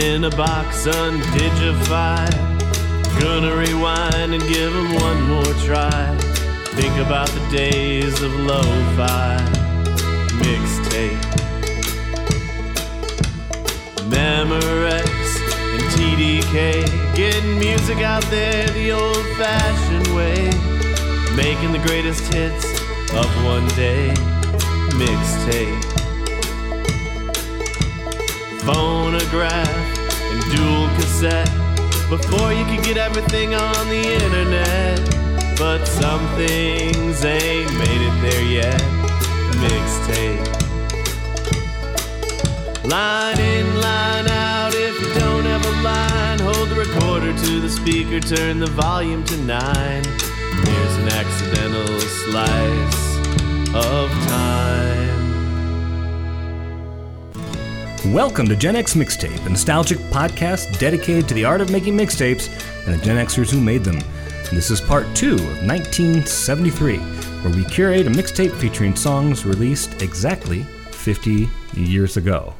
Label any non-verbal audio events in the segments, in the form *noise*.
In a box undignified. Gonna rewind and give 'em one more try. Think about the days of lo-fi mixtape. Memorex and TDK getting music out there the old-fashioned way. Making the greatest hits of one day mixtape. Phonograph and dual cassette before you could get everything on the internet. But some things ain't made it there yet. Mixtape. Line in, line out. If you don't have a line, hold the recorder to the speaker, turn the volume to nine. Here's an accidental slice of time. Welcome to Gen X Mixtape, a nostalgic podcast dedicated to the art of making mixtapes and the Gen Xers who made them. This is part two of 1973, where we curate a mixtape featuring songs released exactly 50 years ago.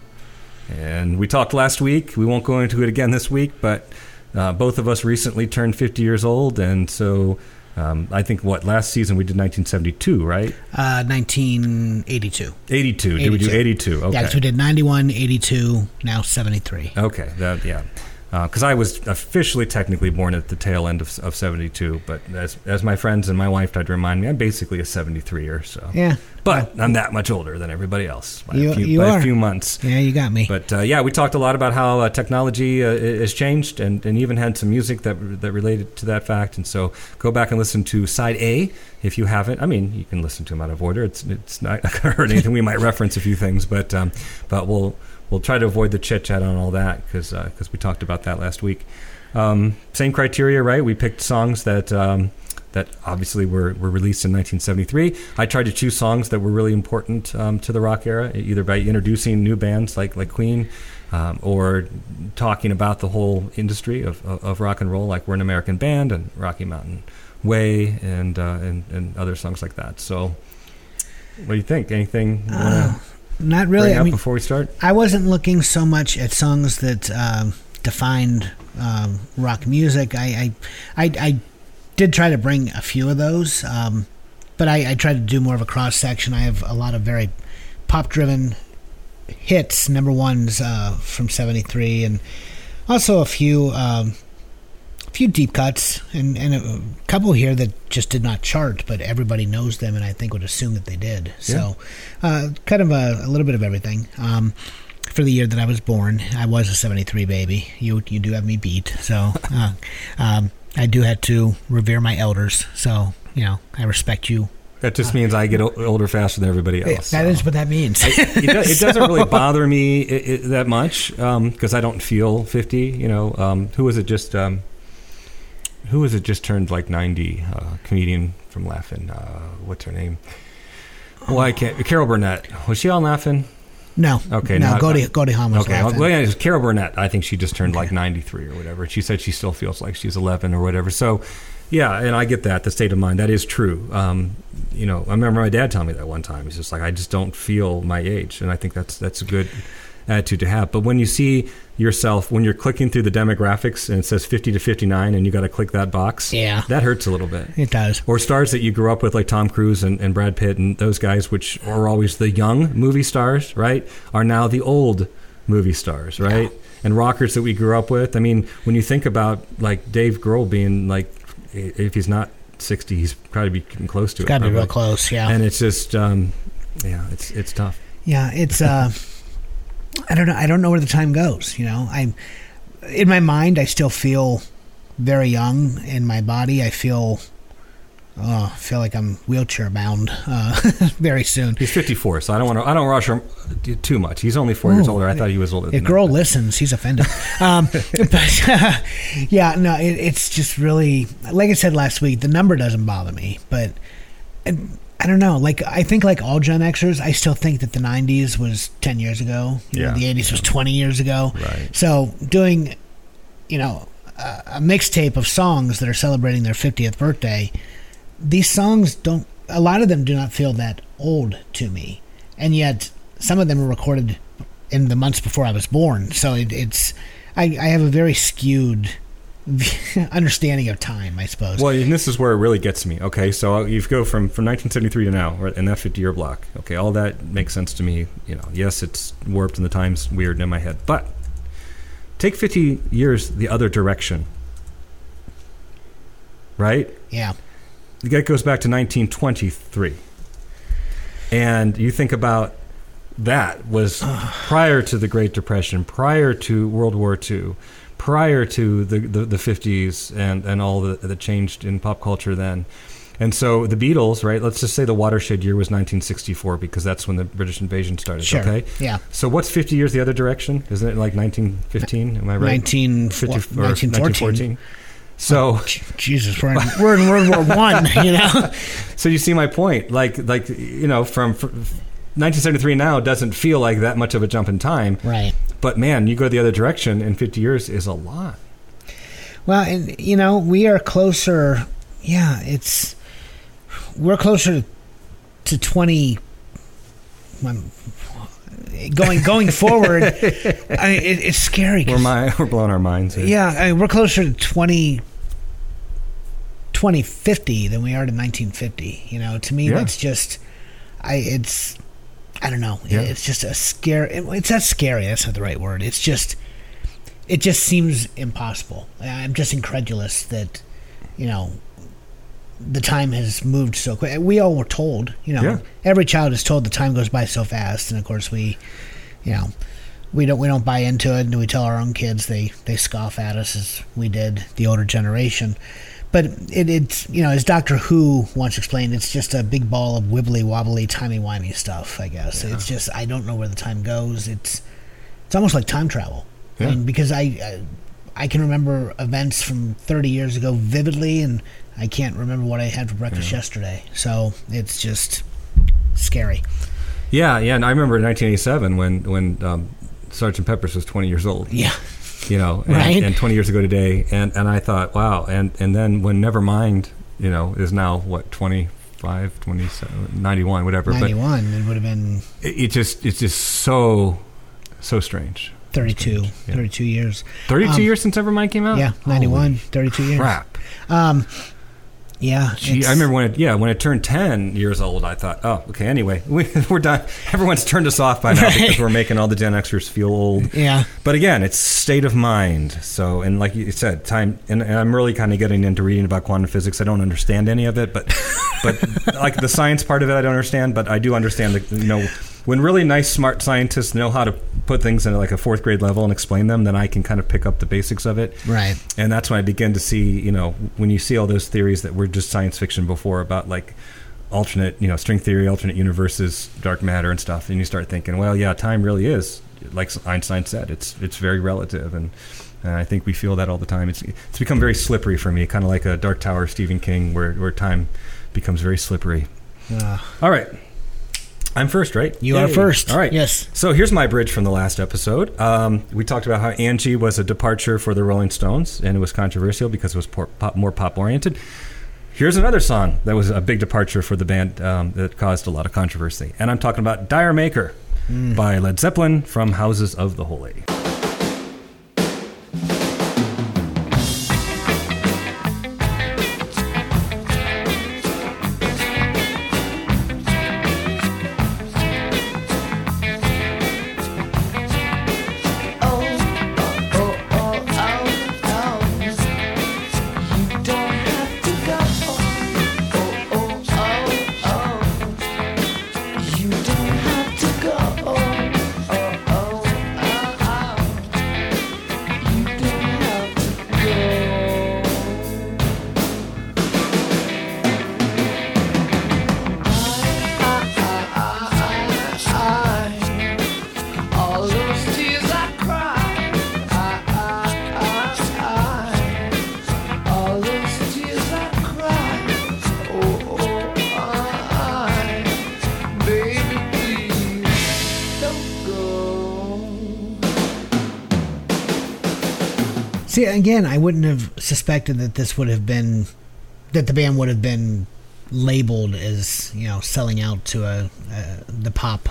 And we talked last week, we won't go into it again this week, but uh, both of us recently turned 50 years old, and so um, I think what last season we did 1972, right? Uh, 1982. 82. Did we do 82. 82? Okay. Yeah, 'cause we did 91, 82, now 73. Okay, that yeah, because I was officially technically born at the tail end of, of '72, but as as my friends and my wife tried to remind me, I'm basically a '73er. So Yeah. but I'm that much older than everybody else by, You- a, few, you by are. a few months. Yeah, you got me. But uh, yeah, we talked a lot about how uh, technology uh, has changed, and, and even had some music that that related to that fact. And so, go back and listen to side A if you haven't. I mean, you can listen to them out of order. It's it's not going to hurt anything. We might reference a few things, but um, but we'll we'll try to avoid the chit chat on all that because because we talked about that last week. Um, same criteria, right? We picked songs that. Um, that obviously were, were released in 1973. I tried to choose songs that were really important um, to the rock era, either by introducing new bands like like Queen, um, or talking about the whole industry of, of, of rock and roll, like We're an American Band and Rocky Mountain Way, and uh, and and other songs like that. So, what do you think? Anything Uh, Not really. I mean, before we start? I wasn't looking so much at songs that um, defined um, rock music. I, I, I, I did try to bring a few of those, um, but I, I tried to do more of a cross section. I have a lot of very pop driven hits, number ones uh, from '73, and also a few. Um, a few deep cuts and, and a couple here that just did not chart, but everybody knows them, and I think would assume that they did. So, uh, kind of a, a little bit of everything. Um, for the year that I was born, I was a '73 baby. You you do have me beat, so *laughs* uh, um, I do have to revere my elders. So you know, I respect you. That just means I get older faster than everybody else. That so. is what that means. it, do, it *laughs* doesn't really bother me i i that much because I don't feel 50. You know, um, who was it just? Um, who was it just turned like 90? Uh, comedian from Laughing. Uh, what's her name? Why I can't? Carol Burnett. Was she on Laughing? no, Okay, no. not- Goldie Goldie Hawn was Okay, laughing. well, yeah, Carol Burnett. I think she just turned like 93 or whatever. She said she still feels like she's 11 or whatever. So, yeah, and I get that, the state of mind. That is true. Um, you know, I remember my dad telling me that one time. He's just like, I just don't feel my age. And I think that's that's a good attitude to have. But when you see yourself, when you're clicking through the demographics and it says 50 to 59 and you got to click that box, Yeah. that hurts a little bit It does. or stars that you grew up with, like Tom Cruise and, and Brad Pitt and those guys, which are always the young movie stars, right, are now the old movie stars, right? And rockers that we grew up with. I mean, when you think about like Dave Grohl being like, if he's not 60, he's probably getting close to it. Got to be real close. Yeah. And it's just, um, yeah, it's it's tough. Yeah, it's uh I don't know I don't know where the time goes, you know. I'm in my mind I still feel very young in my body. I feel oh, I feel like I'm wheelchair bound uh, *laughs* very soon. He's 54, so I don't want to. I don't rush him too much. He's only four years older. I thought he was older. If girl that. listens, he's offended. *laughs* Um, but *laughs* yeah, no, it, it's just really like I said last week. The number doesn't bother me, but I, I don't know. Like I think, like all Gen Xers, I still think that the '90s was 10 years ago. Yeah. the '80s was 20 years ago. Right. So doing, you know, a, a mixtape of songs that are celebrating their 50th birthday, these songs don't. A lot of them do not feel that old to me, and yet some of them were recorded in the months before I was born. So it, it's I, I have a very skewed *laughs* understanding of time, I suppose. Well, and this is where it really gets me. Okay, so uh, you go from, from 1973 to now, right, in that 50 year block. Okay, all that makes sense to me. You know, yes, it's warped and the time's weird in my head, but take 50 years the other direction, right? yeah. That goes back to 1923, and you think about that was *sighs* prior to the Great Depression, prior to World War II, prior to the, the, the 50s and, and all that changed in pop culture then. And so the Beatles, right? Let's just say the watershed year was 1964 because that's when the British invasion started. Sure. Okay. Yeah. So what's 50 years the other direction? Isn't it like 1915? Am I right? 19, 50, or 1914. So, oh, J- Jesus, we're in, we're in World War One. *laughs* You know. so you see my point. Like, like you know, from, from 1973 now doesn't feel like that much of a jump in time. Right. But man, you go the other direction, and 50 years is a lot. Well, and you know, we are closer. Yeah, it's we're closer to, to twenty. um, Going going forward, *laughs* I mean, it, it's scary. We're my, we're blowing our minds. Here. yeah, I mean, we're closer to 20, 2050 than we are to nineteen fifty. You know, to me, Yeah. that's just, I it's, I don't know. Yeah. It's just a scary. It's not scary. That's not the right word. It's just, it just seems impossible. I'm just incredulous that, you know, the time has moved so quick. We all were told, you know, Yeah. every child is told the time goes by so fast, and of course we, you know, we don't we don't buy into it, and we tell our own kids they they scoff at us as we did the older generation. But it, it's you know as Doctor Who once explained, it's just a big ball of wibbly wobbly, timey wimey stuff. I guess it's just I don't know where the time goes. It's it's almost like time travel. Yeah. I mean, because I, I I can remember events from 30 years ago vividly, and I can't remember what I had for breakfast yesterday. So it's just scary. Yeah, yeah. And I remember in 1987 when when um, Sergeant Pepper's was 20 years old. Yeah, You know, and, Right. and 20 years ago today, and and I thought, wow. And and then when Nevermind, you know, is now what 25, 27, 91, whatever. 91. It would have been But it, it just it's just so so strange. 32, Yeah. 32 years. 32 Um, years since Nevermind came out. Yeah, Holy 91, 32 years. Crap. Um, yeah, Gee, I remember when it, yeah, when it turned 10 years old, I thought, oh, okay, anyway, *laughs* we, we're done. Everyone's turned us off by now Right. because we're making all the Gen Xers feel old. Yeah, But again, it's state of mind. So, and like you said, time, and, and I'm really kind of getting into reading about quantum physics. I don't understand any of it, but, *laughs* but like the science part of it, I don't understand, but I do understand the, you know, when really nice, smart scientists know how to put things in like a fourth grade level and explain them, then I can kind of pick up the basics of it. right. And that's when I begin to see, you know, when you see all those theories that were just science fiction before about like alternate, you know, string theory, alternate universes, dark matter and stuff, and you start thinking, well, yeah, time really is, like Einstein said, it's it's very relative, and, and I think we feel that all the time. It's it's become very slippery for me, kind of like a Dark Tower, Stephen King, where where time becomes very slippery. Uh, All right. I'm first, right? you are first. All right. Yes. So here's my bridge from the last episode. Um, we talked about how Angie was a departure for the Rolling Stones, and it was controversial because it was pop, more pop oriented. Here's another song that was a big departure for the band um, that caused a lot of controversy, and I'm talking about "D'yer Mak'er" by Led Zeppelin from Houses of the Holy. See, again, I wouldn't have suspected that this would have been, that the band would have been labeled as, you know, selling out to a, a the pop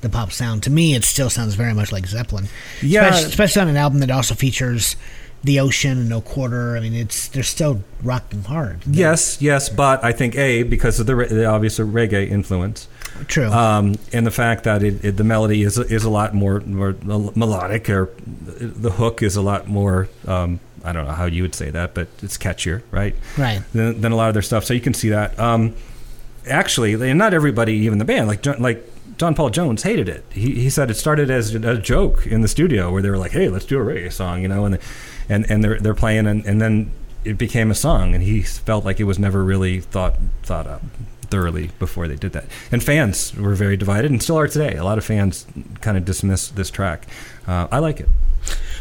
the pop sound. To me, it still sounds very much like Zeppelin. Yeah. especially, especially on an album that also features the ocean and no quarter. I mean, it's they're still rocking hard. Yes, yes, but I think a because of the, the obvious reggae influence, True. um, and the fact that it, it, the melody is is a lot more more melodic, or the hook is a lot more. Um, I don't know how you would say that, but it's catchier, right? right. Than, than a lot of their stuff. So you can see that. Um, actually, and not everybody, even the band, like John, like John Paul Jones, hated it. He, he said it started as a joke in the studio where they were like, "Hey, let's do a reggae song," you know, and and and they're they're playing, and, and then it became a song, and he felt like it was never really thought thought up thoroughly before they did that. And fans were very divided, and still are today. A lot of fans kind of dismiss this track. Uh, I like it.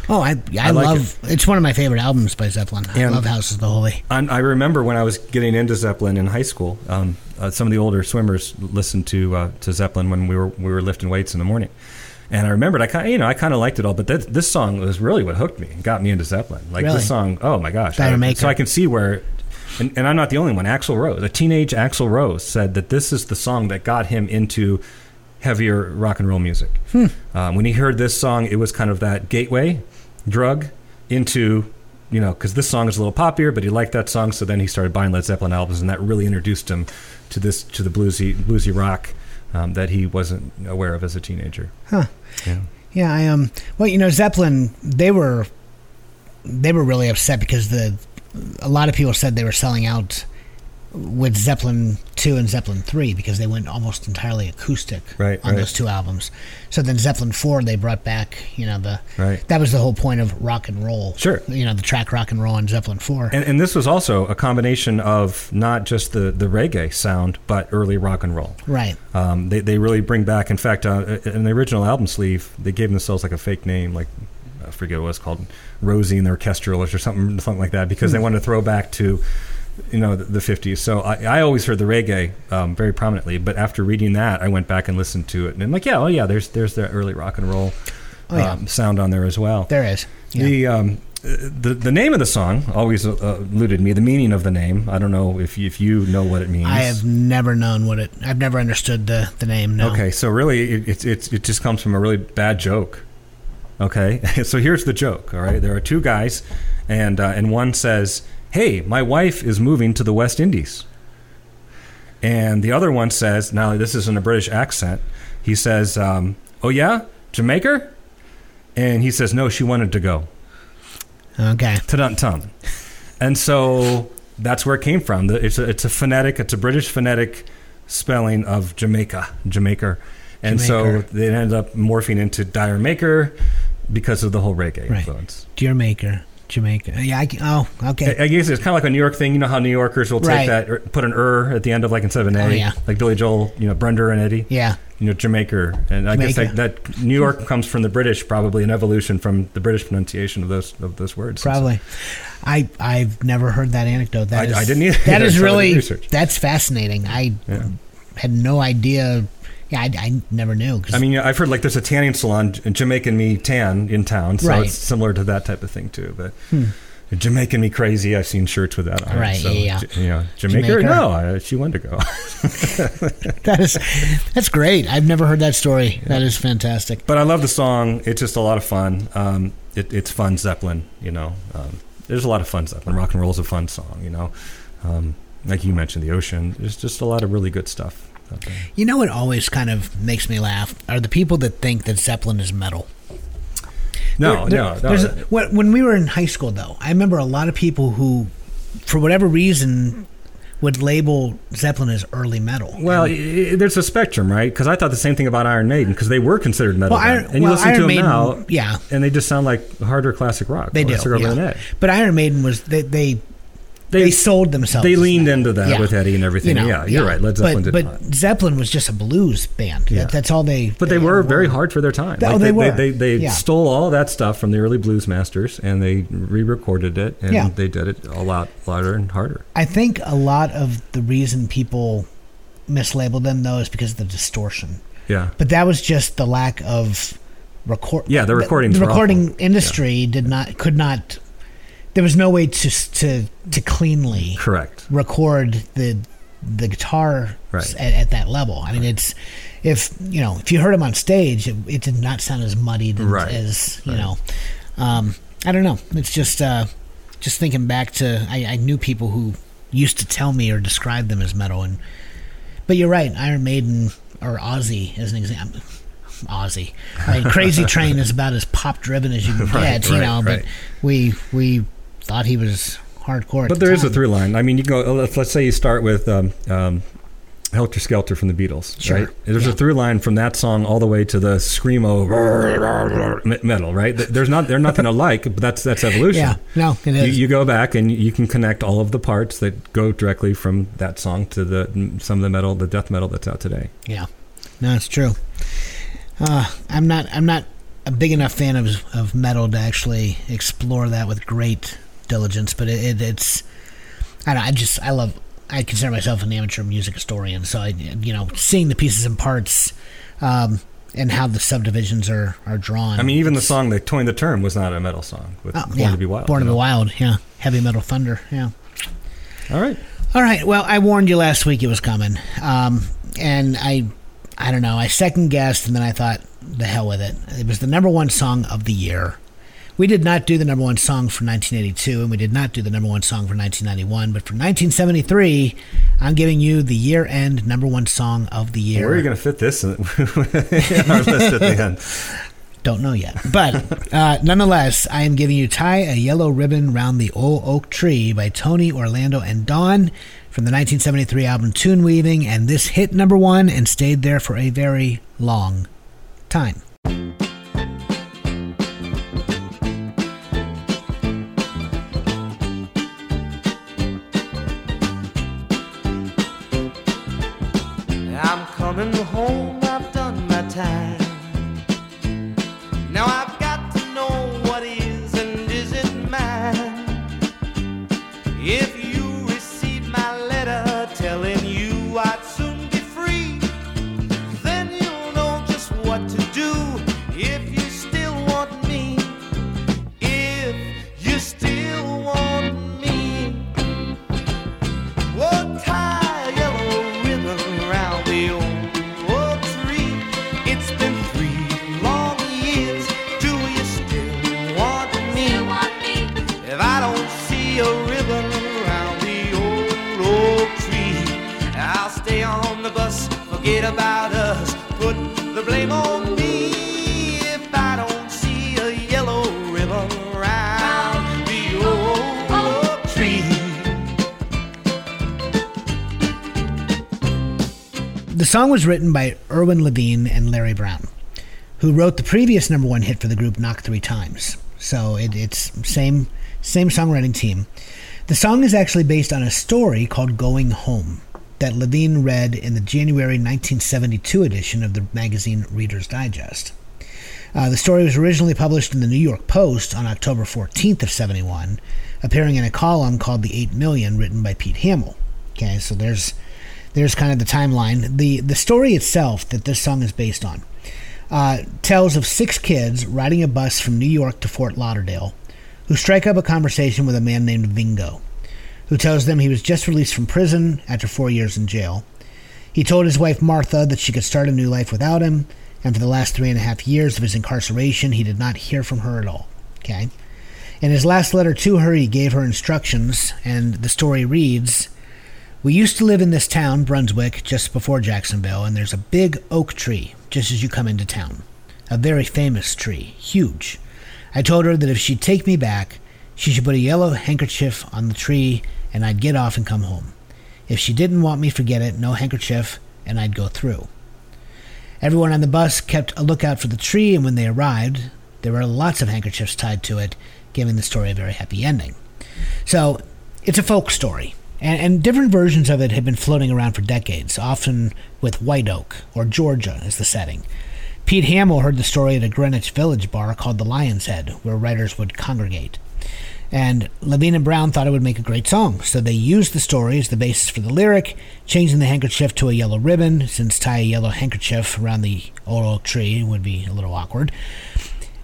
Oh, I I, I like love it's one of my favorite albums by Zeppelin. I love Houses of the Holy. I, I remember when I was getting into Zeppelin in high school. Um, uh, some of the older swimmers listened to uh, to Zeppelin when we were we were lifting weights in the morning, and I remembered I kind you know I kind of liked it all, but that, this song was really what hooked me, and got me into Zeppelin. Like Really? this song, oh my gosh! I- so I can see where. And, and I'm not the only one. Axl Rose, a teenage Axl Rose, said that this is the song that got him into heavier rock and roll music. Um, when he heard this song, it was kind of that gateway drug into, you know, because this song is a little poppier, but he liked that song, so then he started buying Led Zeppelin albums, and that really introduced him to this to the bluesy bluesy rock um, that he wasn't aware of as a teenager. Huh. Yeah. Yeah, I um. Well, you know, Zeppelin. They were, they were really upset because the, a lot of people said they were selling out with Zeppelin two and Zeppelin three because they went almost entirely acoustic Right, on right. those two albums. So then Zeppelin four, they brought back, you know, the Right. that was the whole point of rock and roll. Sure. You know, the track rock and roll on Zeppelin four. And, and this was also a combination of not just the, the reggae sound, but early rock and roll. right. Um, they, they really bring back, in fact, uh, in the original album sleeve, they gave themselves like a fake name, like forget what it was called, Rosie and the Orchestralists or something, something like that, because they wanted to throw back to, you know, the, the 50s. So I, I always heard the reggae um, very prominently, but after reading that, I went back and listened to it, and I'm like, yeah, oh yeah, there's there's the early rock and roll Oh, yeah. um, sound on there as well. There is. Yeah. The um, the the name of the song always uh, eluded me. The meaning of the name, I don't know if you, if you know what it means. I have never known what it. I've never understood the the name. No. Okay, so really, it, it's it's it just comes from a really bad joke. Okay, *laughs* so here's the joke. All right, there are two guys, and uh, and one says, "Hey, my wife is moving to the West Indies," and the other one says, "Now this is in a British accent." He says, um, "Oh yeah, Jamaica," and he says, "No, she wanted to go." Okay. Tudun tum. And so that's where it came from. It's a, it's a phonetic, it's a British phonetic spelling of Jamaica, Jamaica. And so Jamaica. they ended up morphing into D'yer Mak'er because of the whole reggae Right. influence. D'yer Mak'er, Jamaica. Yeah. I oh, okay. I I guess it's kind of like a New York thing. You know how New Yorkers will take Right. that, or put an er at the end of like instead of an A, Oh, yeah. like Billy Joel, you know, Brenda and Eddie, yeah. you know, Jamaica. And I guess that, that New York comes from the British, probably an evolution from the British pronunciation of those of those words. Probably. I I've never heard that anecdote. That I- is- I didn't either. That *laughs* is That's why I did really that's fascinating. I Yeah. had no idea. Yeah, I, I never knew. I mean, I've heard like there's a tanning salon, Jamaican Me Tan, in town, so Right. Hmm. it's similar to that type of thing too. But Jamaican Me Crazy, I've seen shirts with that on. Right, So, yeah, yeah. You know, Jamaica. Jamaica. No, I, she wanted to go. *laughs* that is that's great. I've never heard that story. That is fantastic. but I love the song. It's just a lot of fun. Um, it, it's fun Zeppelin. You know, um, there's a lot of fun Zeppelin. Rock and roll is a fun song. You know, um, like you mentioned, the ocean. There's just a lot of really good stuff. You know what always kind of makes me laugh are the people that think that Zeppelin is metal. No, There- no, no. a- when, we were in high school, though, I remember a lot of people who, for whatever reason, would label Zeppelin as early metal. Well, i i there's a spectrum, right? Because I thought the same thing about Iron Maiden because they were considered metal, Well. Iron- and you well, listen Iron to them Maiden- now, yeah. and they just sound like harder classic rock. they do. Yeah. But Iron Maiden was they they, They, they sold themselves. they leaned that. into that Yeah. with Eddie and everything. You know, yeah, you're right. Led Zeppelin but, did but not. Zeppelin was just a blues band. Yeah. That, that's all they. But they were very hard for their time. Oh, they they, were. They, they, Yeah. stole all that stuff from the early blues masters and they re-recorded it and Yeah. they did it a lot louder and harder. I think a lot of the reason people mislabeled them though is because of the distortion. Yeah. But that was just the lack of record. Yeah, the recordings The, were recording awful. industry did not could not. There was no way to to to cleanly Correct. record the the guitar Right. at, at that level. I mean, it's if you know if you heard him on stage, it, it did not sound as muddied Right, as you right. know. Um, I don't know. It's just uh, just thinking back to I, I knew people who used to tell me or describe them as metal, and but you're right. Iron Maiden or Ozzy as an example. Ozzy, right? *laughs* Crazy Train is about as pop driven as you can Right, get, you right, know. But we we thought he was hardcore. But the there is a time. through line. I mean, you can go. Let's, let's say you start with um, um, "Helter Skelter" from the Beatles, Sure. right? There's Yeah. a through line from that song all the way to the screamo metal, right? There's not they're nothing alike, but that's that's evolution. Yeah, no, it You, you go back and you can connect all of the parts that go directly from that song to the some of the metal, the death metal that's out today. Yeah, no, it's true. Uh, I'm not. I'm not a big enough fan of of metal to actually explore that with great diligence. But it, it, it's. I don't. know, I just. I love. I consider myself an amateur music historian, so I, you know, seeing the pieces and parts, um, and how the subdivisions are are drawn. I mean, even the song that coined the term was not a metal song. With Oh, Born yeah, to Be Wild. Born to Be? Wild. Yeah, heavy metal thunder. Yeah. All right. All right. Well, I warned you last week it was coming, um, and I, I don't know. I second guessed, and then I thought, the hell with it. It was the number one song of the year. We did not do the number one song for 1982, and we did not do the number one song for 1991. But for 1973, I'm giving you the year-end number one song of the year. Where are you going to fit this in *laughs* in our list at the end? Don't know yet. But uh, nonetheless, I am giving you Tie a Yellow Ribbon Round the Old Oak Tree by Tony, Orlando, and Dawn from the 1973 album Tune Weaving, and this hit number one and stayed there for a very long time. Song was written by Irwin Levine and Larry Brown, who wrote the previous number one hit for the group "Knock Three Times." So it, it's same same songwriting team. The song is actually based on a story called "Going Home" that Levine read in the January 1972 edition of the magazine Reader's Digest. Uh, the story was originally published in the New York Post on October 14th of 71, appearing in a column called "The Eight Million," written by Pete Hamill. Okay, so there's there's kind of the timeline. The the story itself that this song is based on uh, tells of six kids riding a bus from New York to Fort Lauderdale, who strike up a conversation with a man named Vingo, who tells them he was just released from prison after four years in jail. He told his wife Martha that she could start a new life without him, and for the last three and a half years of his incarceration, he did not hear from her at all. Okay. In his last letter to her, he gave her instructions, and the story reads. We used to live in this town, Brunswick, just before Jacksonville, and there's a big oak tree just as you come into town. A very famous tree, huge. I told her that if she'd take me back, she should put a yellow handkerchief on the tree and I'd get off and come home. If she didn't want me, forget it, no handkerchief, and I'd go through. Everyone on the bus kept a lookout for the tree, and when they arrived, there were lots of handkerchiefs tied to it, giving the story a very happy ending. So, it's a folk story, and, and different versions of it have been floating around for decades, often with White Oak or Georgia as the setting. Pete Hamill heard the story at a Greenwich Village bar called the Lion's Head, where writers would congregate. And Levine and Brown thought it would make a great song, so they used the story as the basis for the lyric, changing the handkerchief to a yellow ribbon, since tie a yellow handkerchief around the old oak tree would be a little awkward.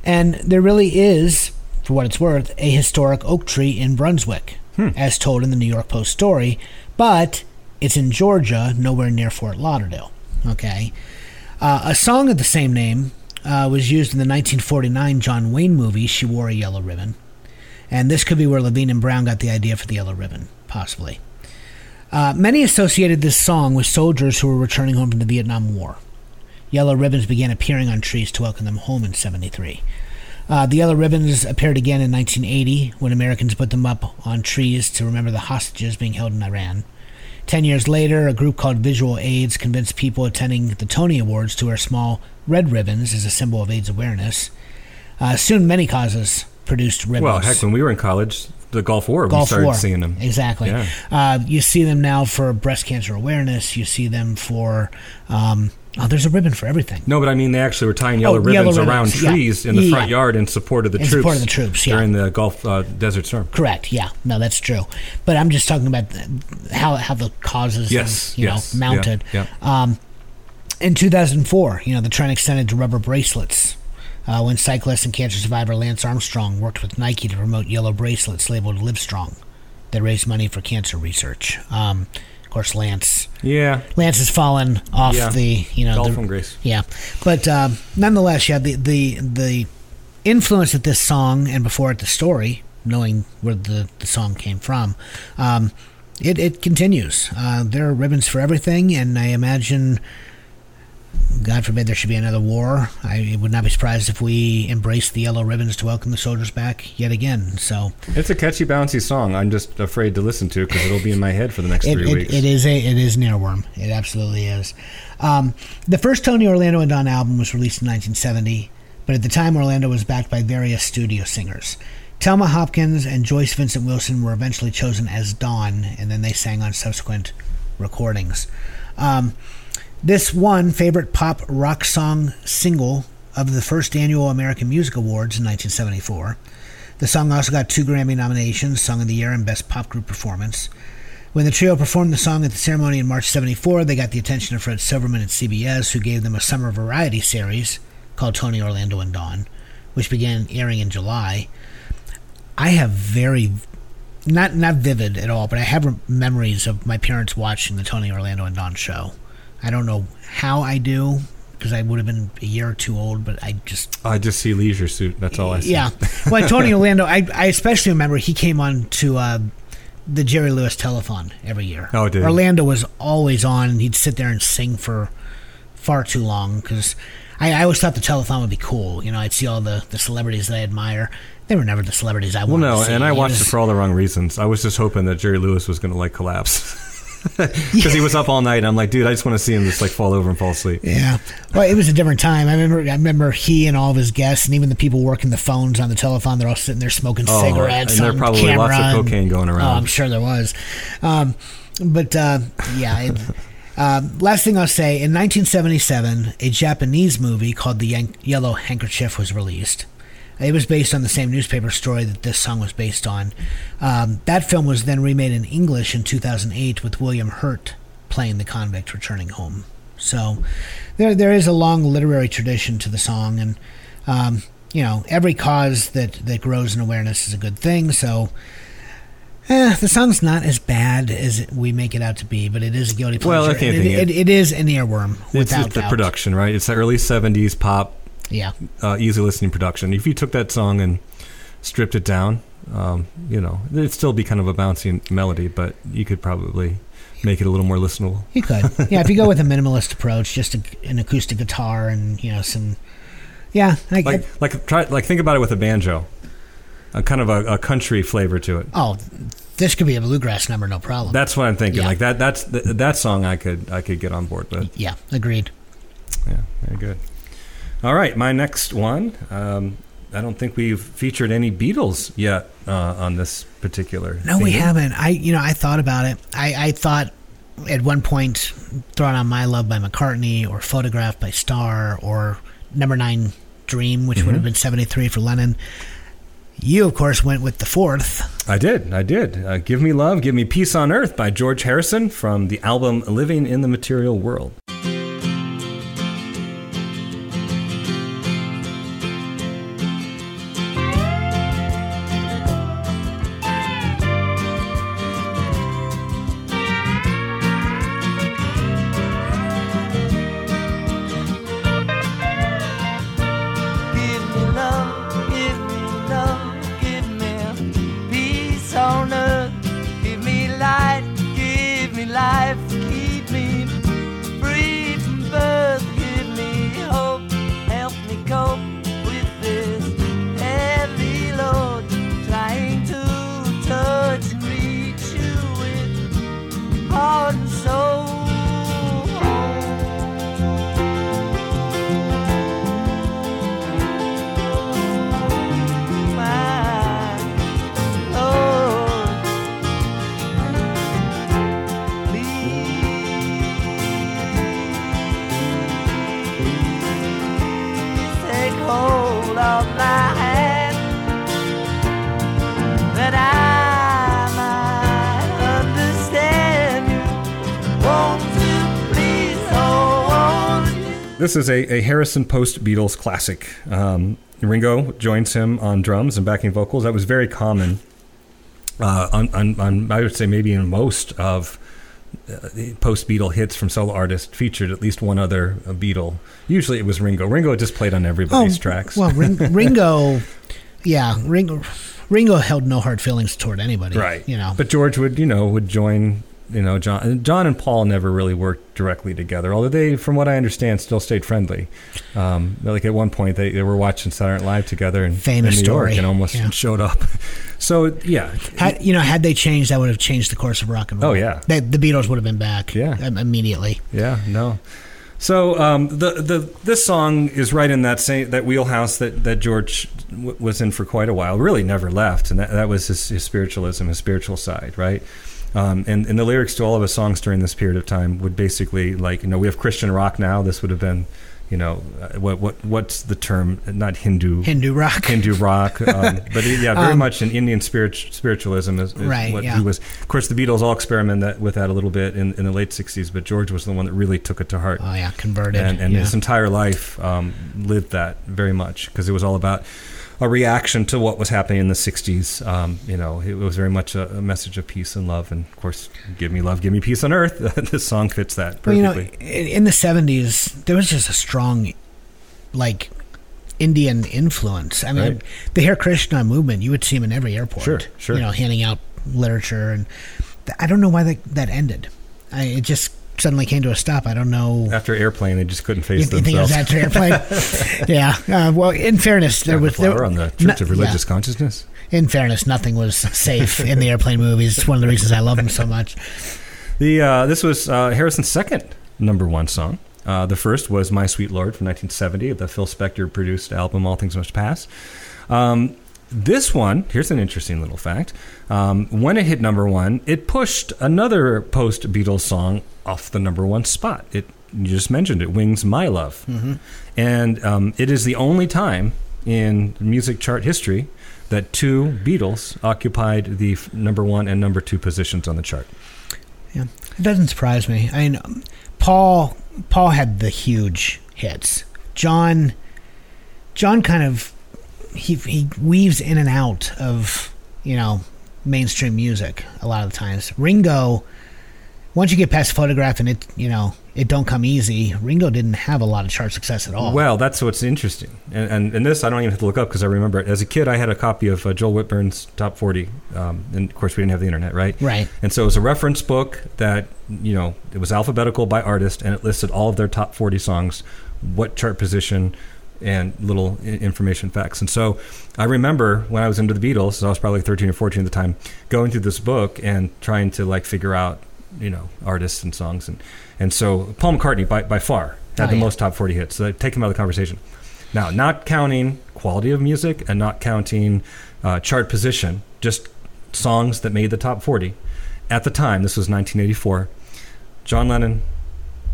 And there really is, for what it's worth, a historic oak tree in Brunswick, as told in the New York Post story, but it's in Georgia, nowhere near Fort Lauderdale. Okay. Uh, a song of the same name uh, was used in the 1949 John Wayne movie She Wore a Yellow Ribbon. And this could be where Levine and Brown got the idea for the yellow ribbon, possibly. Uh, many associated this song with soldiers who were returning home from the Vietnam War. Yellow ribbons began appearing on trees to welcome them home in 73. Uh, the yellow ribbons appeared again in 1980 when Americans put them up on trees to remember the hostages being held in Iran. Ten years later, a group called Visual AIDS convinced people attending the Tony Awards to wear small red ribbons as a symbol of AIDS awareness. Uh, soon, many causes produced ribbons. Well, heck, when we were in college, the Gulf War, we started War. seeing them. Exactly. Yeah. Uh, you see them now for breast cancer awareness. You see them for. Um, oh, there's a ribbon for everything. No, but I mean, they actually were tying yellow Oh, yellow ribbons around ribbons, yeah. trees in the Yeah. front yard in support of the In troops. support of the troops, yeah. During the Gulf uh, Desert Storm. Correct. Yeah. No, that's true. But I'm just talking about how how the causes, Yes, you yes, know, mounted. yeah, Um, in 2004, you know, the trend extended to rubber bracelets. Uh, when cyclist and cancer survivor Lance Armstrong worked with Nike to promote yellow bracelets labeled Livestrong that raised money for cancer research. Um, of course, Lance Yeah, Lance has fallen off Yeah. the you know the, from grace. yeah, but um, nonetheless, yeah, the the the influence that this song and before it the story, knowing where the the song came from, um, it it continues. Uh, there are ribbons for everything, and I imagine. God forbid there should be another war. I would not be surprised if we embrace the yellow ribbons to welcome the soldiers back yet again. So it's a catchy, bouncy song. I'm just afraid to listen to because it'll be in my head for the next it, three it, weeks. it is a it is an earworm. It absolutely is. Um, the first Tony Orlando and Dawn album was released in 1970, but at the time Orlando was backed by various studio singers. Telma Hopkins and Joyce Vincent Wilson were eventually chosen as Dawn, and then they sang on subsequent recordings. Um, this one favorite pop rock song single of the first annual American Music Awards in 1974. The song also got two Grammy nominations Song of the Year and Best Pop Group Performance. When the trio performed the song at the ceremony in March 74, they got the attention of Fred Silverman at CBS, who gave them a summer variety series called Tony Orlando and Dawn, which began airing in July. I have very not not vivid at all, but I have memories of my parents watching the Tony Orlando and Dawn show. I don't know how I do because I would have been a year or two old, but I just I just see Leisure Suit. That's all I see. yeah. *laughs* Well, Tony Orlando, I, I especially remember he came on to uh, the Jerry Lewis telethon every year. Oh, did? Orlando was always on, and he'd sit there and sing for far too long because I, I always thought the telethon would be cool. You know, I'd see all the, the celebrities that I admire. They were never the celebrities I Well, wanted no, to see. and I He watched was- it for all the wrong reasons. I was just hoping that Jerry Lewis was going to like collapse *laughs* *laughs* because he was up all night. And I'm like, dude, I just want to see him just like fall over and fall asleep. Yeah, well, it was a different time. I remember. I remember he and all of his guests, and even the people working the phones on the telephone. They're all sitting there smoking Oh, cigarettes. and there probably camera lots of and- cocaine going around. Oh, I'm sure there was. Um, but uh, yeah. It, *laughs* um, last thing I'll say: in 1977, a Japanese movie called "The Yan- Yellow Handkerchief" was released. It was based on the same newspaper story that this song was based on. Um, that film was then remade in English in 2008 with William Hurt playing the convict returning home. So there there is a long literary tradition to the song, and um, you know every cause that that grows in awareness is a good thing. So. Eh, the song's not as bad as we make it out to be, but it is a guilty pleasure. Well, I can't and think it, it- it, it is an earworm It's without the doubt. production, right? It's the early '70s pop, Yeah, uh, easy listening production. If you took that song and stripped it down, um, you know, it'd still be kind of a bouncy melody, but you could probably make it a little more listenable. you could. *laughs* yeah, if you go with a minimalist approach, just a, an acoustic guitar and you know some. Yeah, I, Like, like try, like think about it with a banjo, a kind of a, a country flavor to it. oh, this could be a bluegrass number, no problem. That's what I'm thinking. Yeah. Like that. That's th- that song. I could I could get on board with. yeah, agreed. Yeah, very good. All right, my next one. Um, I don't think we've featured any Beatles yet uh, on this particular. No, we haven't. I you know I thought about it. I I thought at one point throwing on "My Love" by McCartney or "Photograph" by Starr or "Number Nine Dream," which would have been seventy three for Lennon. You of course went with the fourth. I did. I did. Uh, "Give Me Love, Give Me Peace on Earth" by George Harrison from the album "Living in the Material World." This is a, a Harrison post Beatles classic. Um, Ringo joins him on drums and backing vocals. That was very common uh, on, on, on, I would say, maybe in most of uh, post Beatle hits from solo artists featured at least one other uh, Beatle. Usually it was Ringo. Ringo just played on everybody's tracks. Well, Ring, *laughs* Ringo, yeah, Ringo, Ringo held no hard feelings toward anybody. right. You know. but George would, you know, would join. You know, John, John and Paul never really worked directly together. Although they, from what I understand, still stayed friendly. Um, like at one point, they, they were watching Saturday Night Live together in, Famous in New story. York and almost Yeah. *laughs* showed up. So yeah, Had, you know, had they changed, that would have changed the course of rock and roll. Oh, yeah. They, the Beatles would have been back. Yeah. um, immediately. Yeah, no. So um, the the this song is right in that same that wheelhouse that that George w- was in for quite a while. Really, never left, and that, that was his, his spiritualism, his spiritual side, right? Um, and and the lyrics to all of his songs during this period of time would basically like you know we have Christian rock now. This would have been you know uh, what what what's the term? Not Hindu. Hindu rock. Hindu rock, *laughs* um, but yeah, very Um, much an Indian spirit, spiritualism is, is Right, what yeah. he was. Of course, the Beatles all experimented that, with that a little bit in, in the late '60s, but George was the one that really took it to heart, Oh yeah, converted. and, and yeah. his entire life um, lived that very much because it was all about a reaction to what was happening in the '60s. Um, you know, it was very much a, a message of peace and love, and of course, "Give Me Love, Give Me Peace on Earth." *laughs* this song fits that Well, you know, in, the seventies, there was just a strong, like, Indian influence. I mean, Right. the Hare Krishna movement, you would see him in every airport. Sure, sure. You know, handing out literature, and th- I don't know why that that ended. I, it just suddenly came to a stop. I don't know. After airplane, they just couldn't face You, you think it was after airplane? *laughs* yeah. Uh, well, in fairness, there Yeah, was there, on the no- Church of yeah. Religious Consciousness. In fairness, nothing was safe in the airplane movies. It's one of the reasons I love them so much. *laughs* The uh, this was uh, Harrison's second number one song. Uh, the first was "My Sweet Lord" from 1970, the Phil Spector produced album "All Things Must Pass." Um, this one, here's an interesting little fact. Um, when it hit number one, it pushed another post Beatles song off the number one spot. It you just mentioned it, "Wings My Love," and um, it is the only time in music chart history that two Beatles occupied the f- number one and number two positions on the chart. Yeah, it doesn't surprise me. I mean, um, Paul Paul had the huge hits. John John kind of he he weaves in and out of you know mainstream music a lot of the times. Ringo, once you get past photograph and it you know it don't come easy. Ringo didn't have a lot of chart success at all. Well, that's what's interesting, and, and and this I don't even have to look up because I remember it. As a kid, I had a copy of uh, Joel Whitburn's Top 40, um, and of course we didn't have the internet, right? right. And so it was a reference book that you know it was alphabetical by artist, and it listed all of their top 40 songs, what chart position, and little information facts. And so I remember when I was into the Beatles, I was probably 13 or 14 at the time, going through this book and trying to like figure out you know artists and songs, and and so Paul McCartney by by far had Oh, the yeah. most top 40 hits. So I take him out of the conversation. Now, not counting quality of music and not counting uh, chart position, just songs that made the top 40. At the time, this was 1984, John Lennon,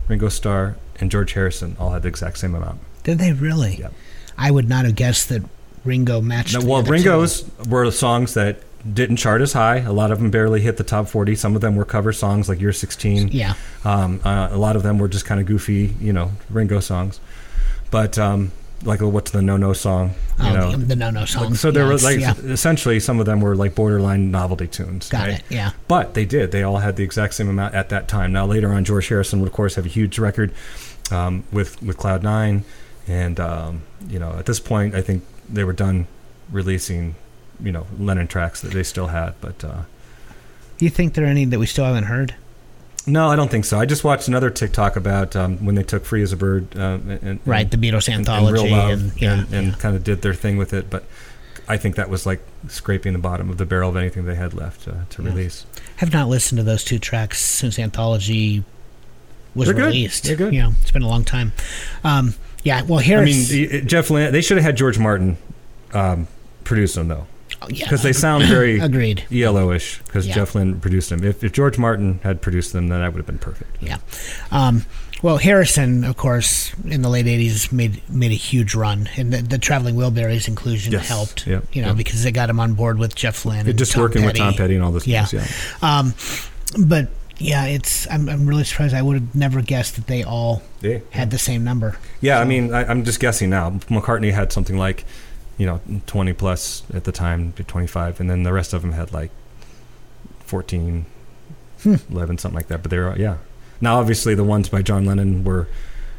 Ringo Starr, and George Harrison all had the exact same amount. Did they really? I would not have guessed that Ringo matched. The well, other two. Ringo's were songs that didn't chart as high. A lot of them barely hit the top 40. Some of them were cover songs like You're 16. Yeah. Um, uh, a lot of them were just kind of goofy, you know, Ringo songs. But um, like, what's the No No song? You Oh, know, the, the no no songs. so there were like yeah. essentially some of them were like borderline novelty tunes. Got right? it. Yeah. But they did. They all had the exact same amount at that time. Now later on, George Harrison would of course have a huge record um, with with Cloud Nine, and um, you know at this point I think they were done releasing you know Lennon tracks that they still had. But uh, You think there are any that we still haven't heard? no, I don't think so. I just watched another TikTok about um, when they took "Free as a Bird" um, and, and, Right, the Beatles and, and anthology, Love, and, yeah, and, and kind of did their thing with it. But I think that was like scraping the bottom of the barrel of anything they had left uh, to Yeah. release. have not listened to those two tracks since anthology was They're good. released. They're good. You know, it's been a long time. Um, yeah. Well, Harrison I mean, Jeff Lynne, they should have had George Martin um, produce them though, oh, yeah, because they sound very *clears throat* agreed. ELO-ish. Because Yeah. Jeff Lynne produced them. If, if George Martin had produced them, then that would have been perfect. Yeah. Um, well, Harrison, of course, in the late '80s made made a huge run, and the, the Traveling Wilburys inclusion Yes. helped. Yep. You know, Yep. because they got him on board with Jeff Lynne. Just Tom working with Tom Petty and all this. Yeah. things, yeah. Um, but Yeah, it's. I'm, I'm really surprised. I would have never guessed that they all Yeah. had the same number. Yeah, I mean, I, I'm just guessing now. McCartney had something like, you know, 20 plus at the time, 25, and then the rest of them had like 14, Hmm. 11, something like that. But they're, yeah. Now, obviously, the ones by John Lennon were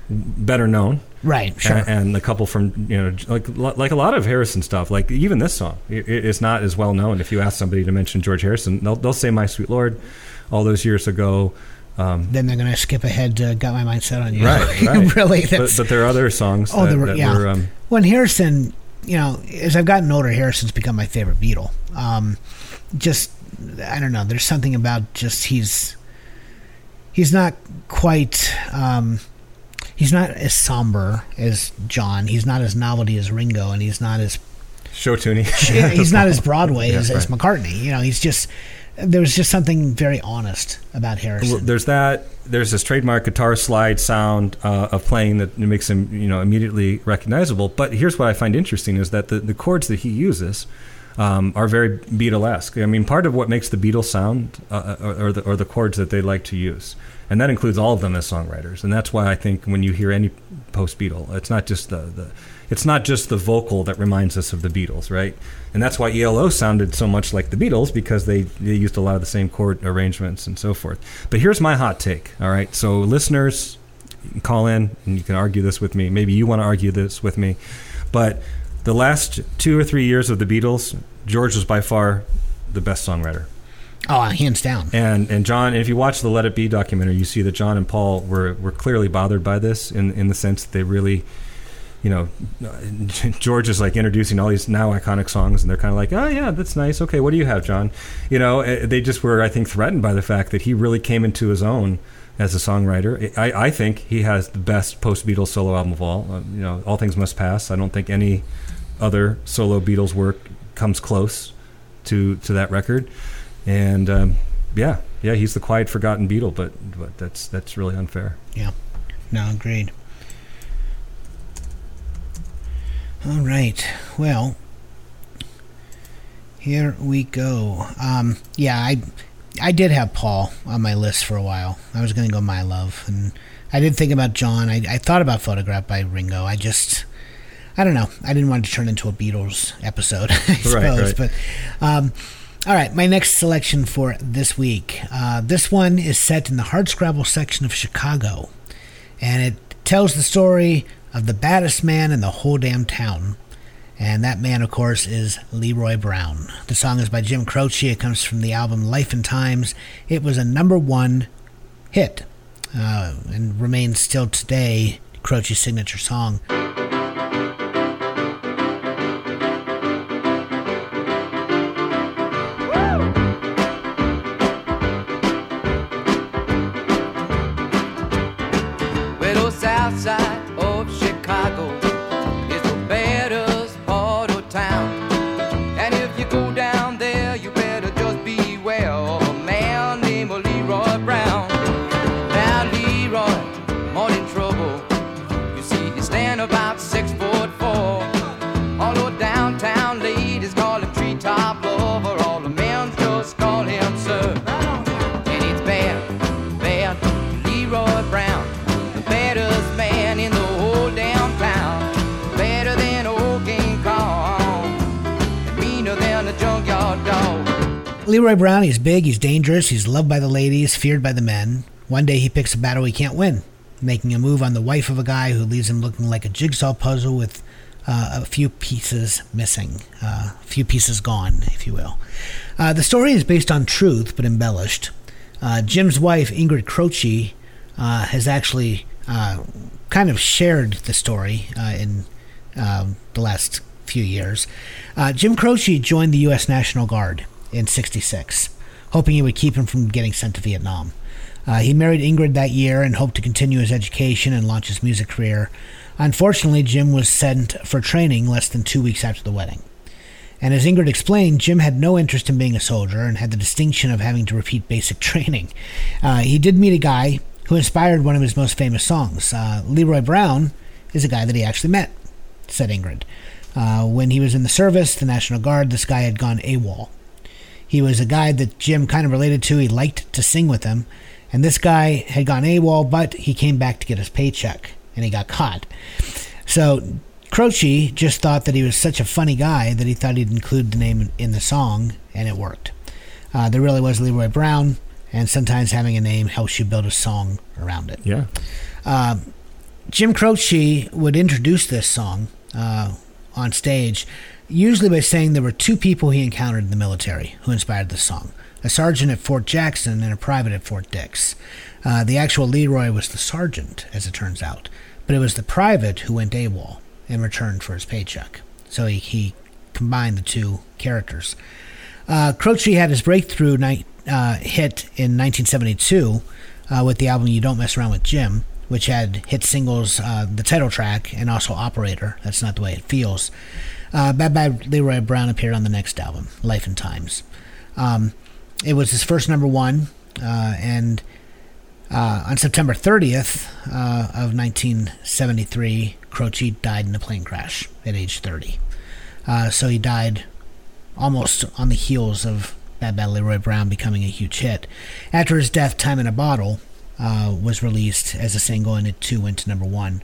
better known, Right. Sure. and, and a couple from, you know, like like a lot of Harrison stuff. Like even this song, it, it's not as well known. If you ask somebody to mention George Harrison, they'll, they'll say "My Sweet Lord," all those years ago. Um, then they're gonna skip ahead to "Got My Mind Set on You." Right, *laughs* right. really. but, but there are other songs Oh, that, there were- that yeah. were um, when Harrison, you know, as I've gotten older, Harrison's become my favorite Beatle. Um, just, I don't know. There's something about just he's he's not quite. Um, he's not as somber as John. He's not as novelty as Ringo, and he's not as show tuning. he's not as *laughs* Broadway Yeah, as, as. McCartney. You know, he's just there was just something very honest about Harrison. there's that. There's this trademark guitar slide sound uh, of playing that makes him, you know, immediately recognizable. But here's what I find interesting is that the, the chords that he uses um, are very Beatlesque. I mean, part of what makes the Beatles sound uh, are, are, the, are the chords that they like to use, and that includes all of them as songwriters. And that's why I think when you hear any post Beatle, it's not just the, the it's not just the vocal that reminds us of the Beatles, right? And that's why ELO sounded so much like the Beatles because they, they used a lot of the same chord arrangements and so forth. But here's my hot take, all right? So, listeners, call in and you can argue this with me. Maybe you want to argue this with me. But the last two or three years of the Beatles, George was by far the best songwriter. oh, hands down. And and John, if you watch the Let It Be documentary, you see that John and Paul were, were clearly bothered by this in, in the sense that they really, you know, *laughs* George is like introducing all these now iconic songs, and they're kind of like, oh yeah, that's nice. Okay, what do you have, John? You know, eh, they just were, I think, threatened by the fact that he really came into his own as a songwriter. I, I think he has the best post Beatles solo album of all. Uh, you know, All Things Must Pass. I don't think any other solo Beatles work comes close to to that record. And um, yeah, yeah, he's the quiet, forgotten Beatle, but but that's that's really unfair. Yeah. No, agreed. All right. Well, here we go. Um, yeah, I I did have Paul on my list for a while. I was going to go My Love, and I did think about John. I, I thought about Photograph by Ringo. I just, I don't know. I didn't want it to turn into a Beatles episode, *laughs* I suppose. right. But um, all right, my next selection for this week. Uh, this one is set in the hardscrabble section of Chicago, and it tells the story of the baddest man in the whole damn town. And that man, of course, is Leroy Brown. The song is by Jim Croce. It comes from the album Life and Times. It was a number one hit uh, and remains still today Croce's signature song. Leroy Brown, he's big, he's dangerous, he's loved by the ladies, feared by the men. One day he picks a battle he can't win, making a move on the wife of a guy who leaves him looking like a jigsaw puzzle with uh, a few pieces missing, uh, a few pieces gone, if you will. Uh, the story is based on truth but embellished. Uh, Jim's wife, Ingrid Croce, uh, has actually uh, kind of shared the story in um, the last few years. Jim Croce joined the U.S. National Guard in 66, hoping it would keep him from getting sent to Vietnam. Uh, he married Ingrid that year and hoped to continue his education and launch his music career. Unfortunately, Jim was sent for training less than two weeks after the wedding. And as Ingrid explained, Jim had no interest in being a soldier and had the distinction of having to repeat basic *laughs* training. Uh, he did meet a guy who inspired one of his most famous songs. Uh, Leroy Brown is a guy that he actually met, said Ingrid. Uh, when he was in the service, the National Guard, this guy had gone AWOL. He was a guy that Jim kind of related to. He liked to sing with him. And this guy had gone AWOL, but he came back to get his paycheck and he got caught. So Croce just thought that he was such a funny guy that he thought he'd include the name in the song, and it worked. Uh, there really was Leroy Brown, and sometimes having a name helps you build a song around it. Yeah. Jim Croce would introduce this song uh, on stage, usually by saying there were two people he encountered in the military who inspired the song a sergeant at Fort Jackson and a private at Fort Dix. Uh, the actual Leroy was the sergeant, as it turns out, but it was the private who went AWOL in return for his paycheck. So he, he combined the two characters. Uh, Croce had his breakthrough night, uh, hit in 1972 uh, with the album You Don't Mess Around with Jim, which had hit singles, uh, the title track, and also Operator. That's not the way it feels. Uh, Bad Bad Leroy Brown appeared on the next album, Life and Times. Um, it was his first number one, uh, and uh, on September 30th uh, of 1973, Croce died in a plane crash at age 30. Uh, so he died almost on the heels of Bad Bad Leroy Brown becoming a huge hit. After his death, Time in a Bottle uh, was released as a single, and it too went to number one.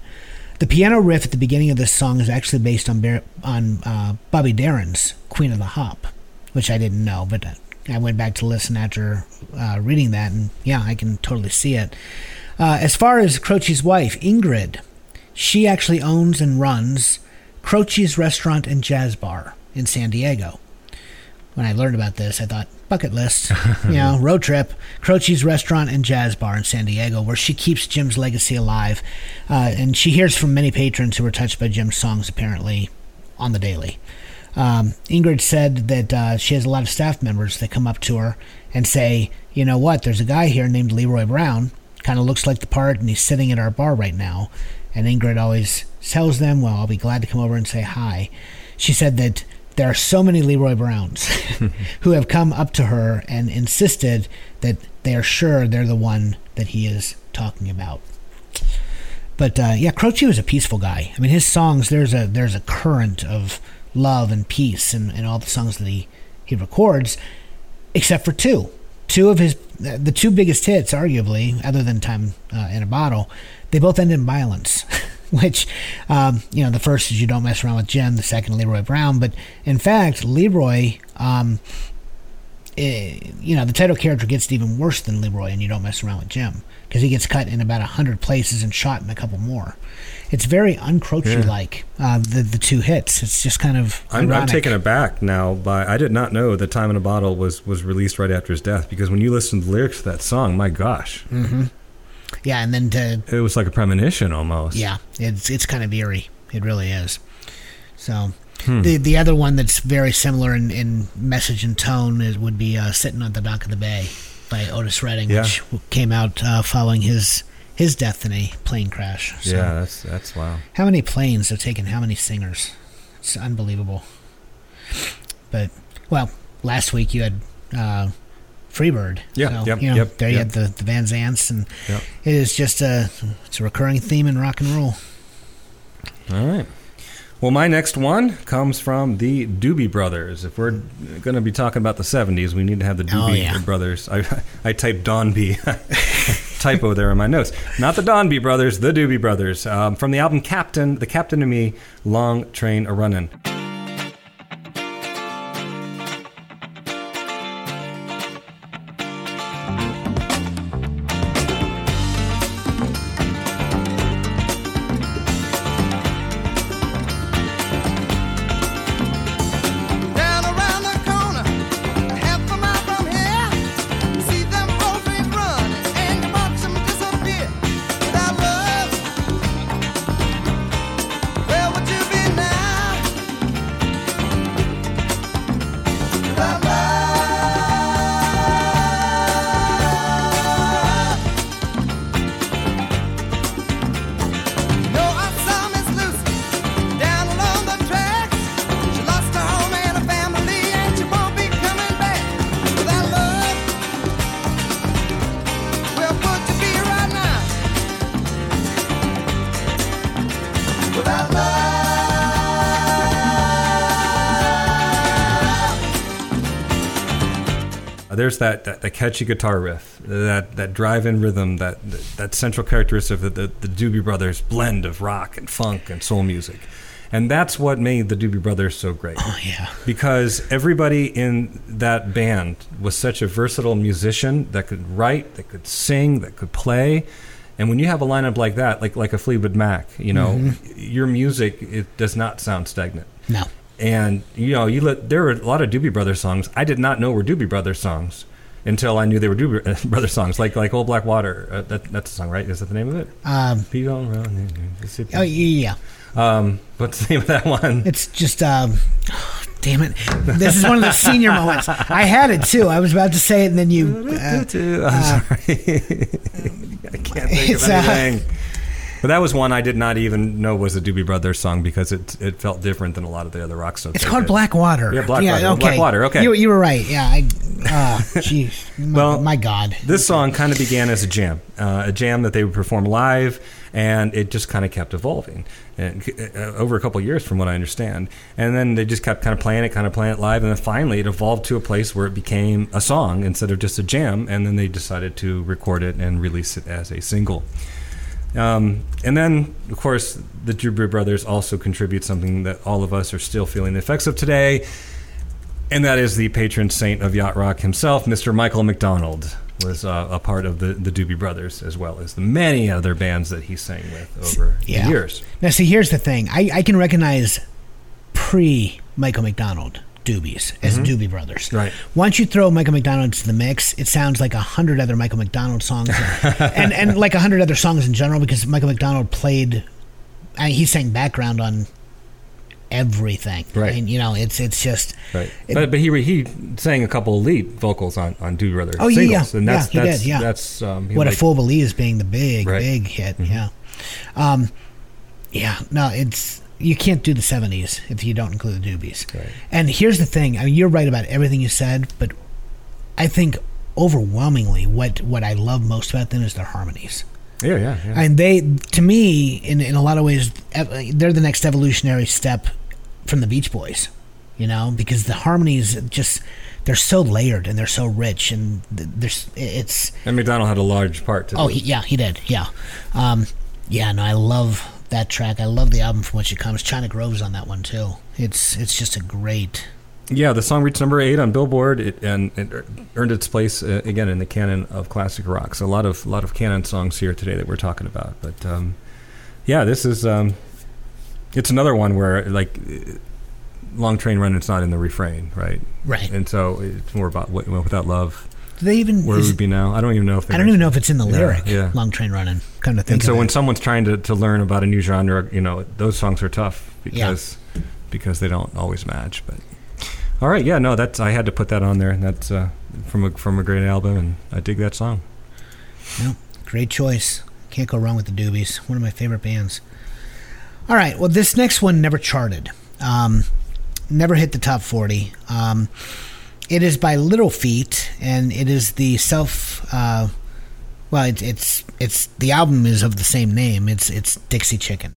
The piano riff at the beginning of this song is actually based on Bar- on uh, Bobby Darin's "Queen of the Hop," which I didn't know, but I went back to listen after uh, reading that, and yeah, I can totally see it. Uh, as far as Croce's wife, Ingrid, she actually owns and runs Croce's Restaurant and Jazz Bar in San Diego. When I learned about this, I thought, bucket list, *laughs* you know, road trip, Croce's Restaurant and Jazz Bar in San Diego, where she keeps Jim's legacy alive. Uh, and she hears from many patrons who were touched by Jim's songs, apparently, on the daily. Um, Ingrid said that uh, she has a lot of staff members that come up to her and say, you know what, there's a guy here named Leroy Brown, kind of looks like the part, and he's sitting at our bar right now. And Ingrid always tells them, well, I'll be glad to come over and say hi. She said that there are so many Leroy Browns *laughs* who have come up to her and insisted that they are sure they're the one that he is talking about. But uh, yeah, Croce was a peaceful guy. I mean, his songs there's a there's a current of love and peace in, in all the songs that he he records, except for two. Two of his the two biggest hits, arguably, other than "Time uh, in a Bottle," they both end in violence. *laughs* *laughs* Which, um, you know, the first is "You Don't Mess Around with Jim," the second Leroy Brown. But in fact, Leroy, um, eh, you know, the title character gets even worse than Leroy, and "You Don't Mess Around with Jim" because he gets cut in about a hundred places and shot in a couple more. It's very uncroachy like uh, the the two hits. It's just kind of I'm, I'm taken aback now by I did not know that Time in a Bottle was was released right after his death because when you listen to the lyrics to that song, my gosh, Yeah, and then to it was like a premonition almost. yeah, it's it's kind of eerie. It really is. So the the other one that's very similar in, in message and tone is, would be uh, "Sitting on the Dock of the Bay" by Otis Redding, Yeah. which came out uh, following his his death in a plane crash. So yeah, that's that's wow. How many planes have taken how many singers? It's unbelievable. But well, last week you had uh, Freebird. Yeah, so, yep, you know, yep, there you yep. had the, the Van Zants, and Yep. it is just a it's a recurring theme in rock and roll. All right. Well, my next one comes from the Doobie Brothers. If we're going to be talking about the 70s, we need to have the Oh, Doobie yeah. Brothers. I, *laughs* I typed Don B. *laughs* Typo there in my notes. Not the Don B Brothers, the Doobie Brothers. Um, from the album Captain, The Captain and Me, Long Train a Runnin'. That, that, that catchy guitar riff, that that drive-in rhythm, that that central characteristic of the, the, the Doobie Brothers blend of rock and funk and soul music, and that's what made the Doobie Brothers so great. Oh yeah. because everybody in that band was such a versatile musician that could write, that could sing, that could play. And when you have a lineup like that, like like a Fleetwood Mac, you know, mm-hmm. your music it does not sound stagnant. No. And you know, you let there were a lot of Doobie Brothers songs I did not know were Doobie Brothers songs until I knew they were Doobie *laughs* Brothers songs, like like Old Black Water. Uh, that, that's the song, right? Is that the name of it? Um, Pete on Round Mississippi. oh yeah. Um, what's the name of that one? It's just, um, *sighs* damn it. This is one of the senior moments. I had it too. I was about to say it, and then you. Uh, *laughs* I'm sorry. *laughs* I can't think of uh, anything. But that was one I did not even know was a Doobie Brothers song because it it felt different than a lot of the other rock songs. it's called did. Black Water. Yeah, Black Water. Black Water, okay. You, you were right. Yeah. I. Uh, *laughs* jeez. My, Well, my God. This song kind of began as a jam, uh, a jam that they would perform live, and it just kind of kept evolving and, uh, over a couple of years, from what I understand. And then they just kept kind of playing it, kind of playing it live, and then finally it evolved to a place where it became a song instead of just a jam. And then they decided to record it and release it as a single. Um, and then, of course, the Doobie Brothers also contribute something that all of us are still feeling the effects of today, and that is the patron saint of yacht rock himself, Mr. Michael McDonald, was uh, a part of the, the Doobie Brothers as well as the many other bands that he sang with over Yeah. the years. Now, see, here's the thing. I, I can recognize pre Michael McDonald Doobies as Doobie Brothers. Mm-hmm. Right. Once you throw Michael McDonald into the mix, it sounds like a hundred other Michael McDonald songs, *laughs* and and like a hundred other songs in general because Michael McDonald played. I mean, he sang background on everything. Right. And you know, it's it's just. Right, It- but but he he sang a couple of lead vocals on on Doobie Brothers Oh, yeah, singles, yeah. and that's Yeah, he that's did, yeah. that's um, what like- a fool believes being the big Right. Mm-hmm. big hit yeah um yeah no it's you can't do the 70s if you don't include the doobies Right. and here's the thing I mean, you're right about everything you said but i think overwhelmingly what what i love most about them is their harmonies Yeah, yeah, yeah. and they to me in in a lot of ways they're the next evolutionary step from the beach boys you know because the harmonies just they're so layered and they're so rich and there's it's and McDonald had a large part to Oh, he, yeah, he did. Yeah, um, yeah. No, I love that track. I love the album from which it comes. China Grove's on that one too. It's it's just a great. Yeah, the song reached number eight on Billboard, it, and it earned its place uh, again in the canon of classic rock. So a lot of lot of canon songs here today that we're talking about. But um, yeah, this is um, it's another one where like "Long Train Run" it's not in the refrain, right? Right. And so it's more about what, without love, Do they even? where is- would be now? I don't even know if I don't even know if it's in the lyric. yeah. Long train running. kind of thing. And so when it. someone's trying to, to learn about a new genre, you know, those songs are tough because because they don't always match. But all right, yeah, no, that's I had to put that on there, and that's uh, from a from a great album, and I dig that song. No, great choice. Can't go wrong with the Doobies. One of my favorite bands. All right. Well, this next one never charted. Um, never hit the top 40. Um, it is by Little Feat, and it is the self. Uh, well, it's it's it's the album is of the same name. It's it's Dixie Chicken.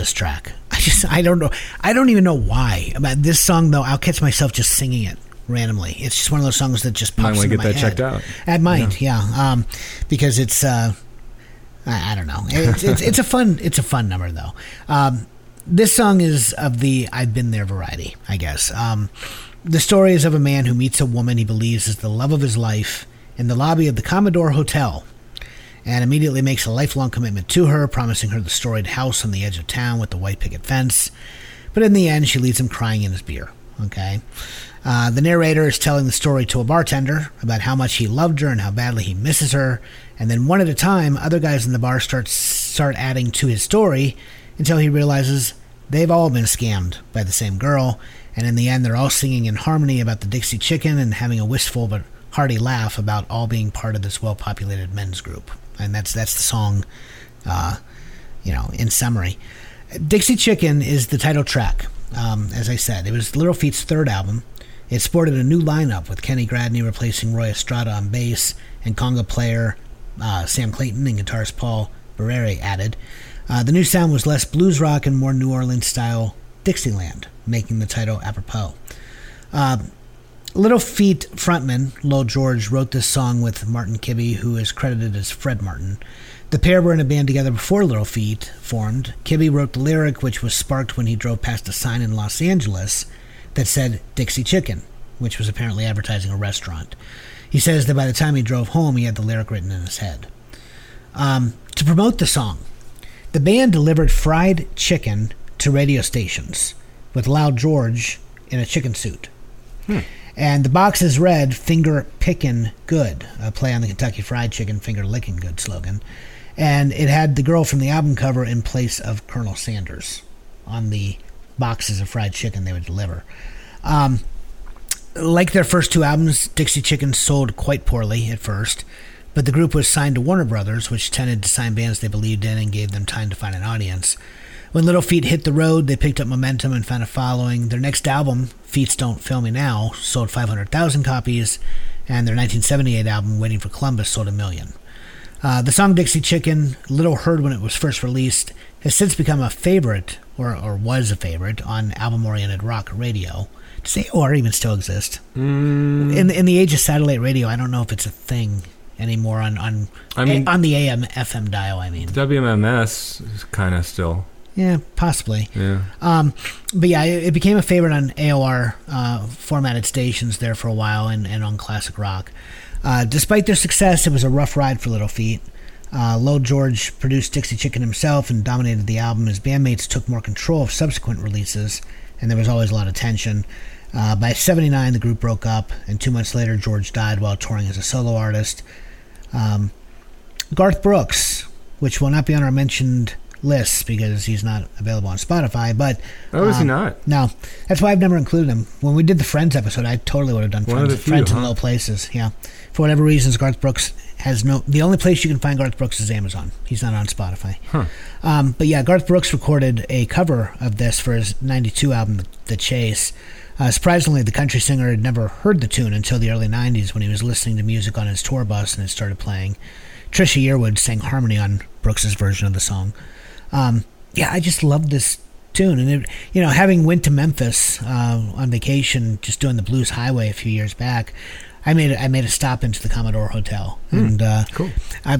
This track. I just I don't know. I don't even know why. About this song though, I'll catch myself just singing it randomly. It's just one of those songs that just pops wanna into get my that head. checked out. I might, yeah, um, because it's uh, I, I don't know. It's, it's it's a fun it's a fun number though. Um, this song is of the I've been there variety, I guess. Um, the story is of a man who meets a woman he believes is the love of his life in the lobby of the Commodore Hotel and immediately makes a lifelong commitment to her, promising her the storied house on the edge of town with the white picket fence. But in the end, she leaves him crying in his beer. Okay. Uh, the narrator is telling the story to a bartender about how much he loved her and how badly he misses her. And then one at a time, other guys in the bar start start adding to his story until he realizes they've all been scammed by the same girl. And in the end, they're all singing in harmony about the Dixie Chicken and having a wistful but hearty laugh about all being part of this well-populated men's group. And that's that's the song, uh, you know, in summary. Dixie Chicken is the title track. Um, as I said, it was Little Feat's third album. It sported a new lineup with Kenny Gradney replacing Roy Estrada on bass and conga player uh, Sam Clayton and guitarist Paul Barrere added. Uh, the new sound was less blues rock and more New Orleans style Dixieland, making the title apropos. Uh, Little Feat frontman Lowell George wrote this song with Martin Kibbe, who is credited as Fred Martin. The pair were in a band together before Little Feat formed. Kibbe wrote the lyric, which was sparked when he drove past a sign in Los Angeles that said Dixie Chicken, which was apparently advertising a restaurant. He says that by the time he drove home, he had the lyric written in his head. Um, to promote the song, the band delivered fried chicken to radio stations with Loud George in a chicken suit. And the box is read Finger Pickin' Good, a play on the Kentucky Fried Chicken Finger Lickin' Good slogan. And it had the girl from the album cover in place of Colonel Sanders on the boxes of fried chicken they would deliver. Um, like their first two albums, Dixie Chicken sold quite poorly at first, but the group was signed to Warner Brothers, which tended to sign bands they believed in and gave them time to find an audience. When Little Feat hit the road, they picked up momentum and found a following. Their next album, Feats Don't Fail Me Now, sold 500,000 copies, and their 1978 album, Waiting for Columbus, sold a million. Uh, the song Dixie Chicken, little heard when it was first released, has since become a favorite, or, or was a favorite, on album oriented rock radio. Does AOR even still exist? Mm, In, in the age of satellite radio, I don't know if it's a thing anymore on, on, I mean- on the AM FM dial, I mean. WMMS is kind of still. Yeah, possibly. Yeah. Um, but yeah, it, it became a favorite on AOR uh, formatted stations there for a while and, and on classic rock. Uh, despite their success, it was a rough ride for Little Feat. Uh, Low George produced Dixie Chicken himself and dominated the album. His bandmates took more control of subsequent releases, and there was always a lot of tension. Uh, by 79, the group broke up, and two months later, George died while touring as a solo artist. Um, Garth Brooks, which will not be on our mentioned lists because he's not available on Spotify, but Oh, is he um, not? no, that's why I've never included him. When we did the Friends episode, I totally would have done One Friends, few, Friends in huh? low places. Yeah, for whatever reasons, Garth Brooks has no. The only place you can find Garth Brooks is Amazon. He's not on Spotify. Huh. Um, but yeah, Garth Brooks recorded a cover of this for his '92 album, The Chase. Uh, surprisingly, the country singer had never heard the tune until the early '90s when he was listening to music on his tour bus and it started playing. Trisha Yearwood sang harmony on Brooks's version of the song. Um, yeah, I just love this tune, and it, you know, having went to Memphis uh, on vacation, just doing the Blues Highway a few years back, I made a, I made a stop into the Commodore Hotel, and uh, Cool. I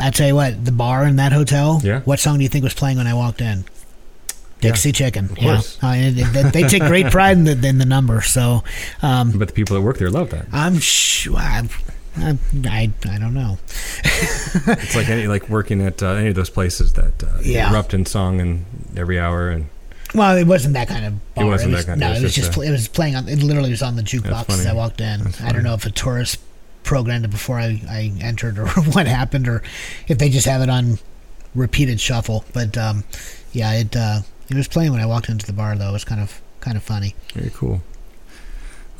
I tell you what, the bar in that hotel. Yeah. What song do you think was playing when I walked in? Dixie Chicken. Of course. Yeah. I mean, they, they take great *laughs* pride in the in the number. So, um, But the people that work there love that. I'm sure. I, I, I, I don't know. *laughs* It's like any like working at uh, any of those places that uh, Yeah. erupt in song and every hour and Well, it wasn't that kind of bar. wasn't was, that kind- No, it was it was just just a- pl- it was playing on. It literally was on the jukebox as I walked in. I don't know if a tourist programmed it before I, I entered or *laughs* what happened, or if they just have it on repeated shuffle. But um, yeah, it uh, it was playing when I walked into the bar though. It was kind of kind of funny. very cool.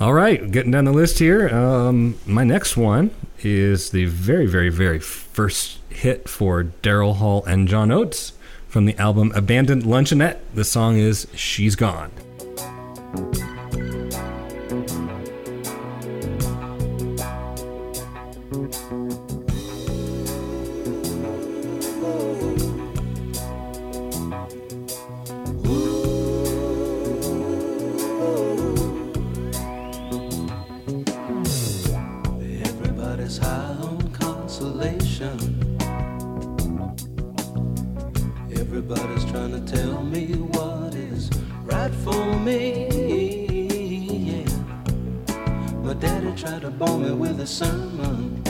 All right, getting down the list here. Um, my next one is the very, very, very first hit for Daryl Hall and John Oates from the album Abandoned Luncheonette. The song is She's Gone. Try to bore me with a sermon.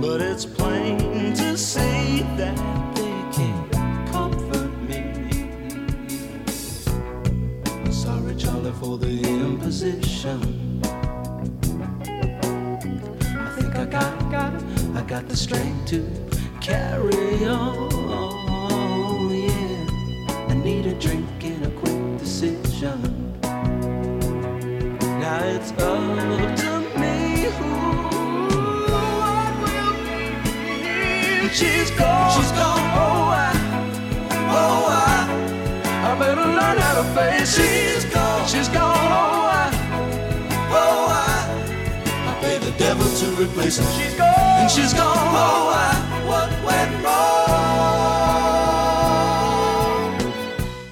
But it's plain to see that they can't comfort me. I'm sorry, Charlie, for the imposition. I think I got, got, I got the strength to carry on. Yeah, I need a drink and a quick decision. Now it's up to me who I will be. She's gone. She's gone. Oh, I, oh, I, I better learn how to face it. She's gone. She's gone. Oh, I, oh, I, I the devil to replace her. She's gone. And she's gone. Oh, I, what went wrong?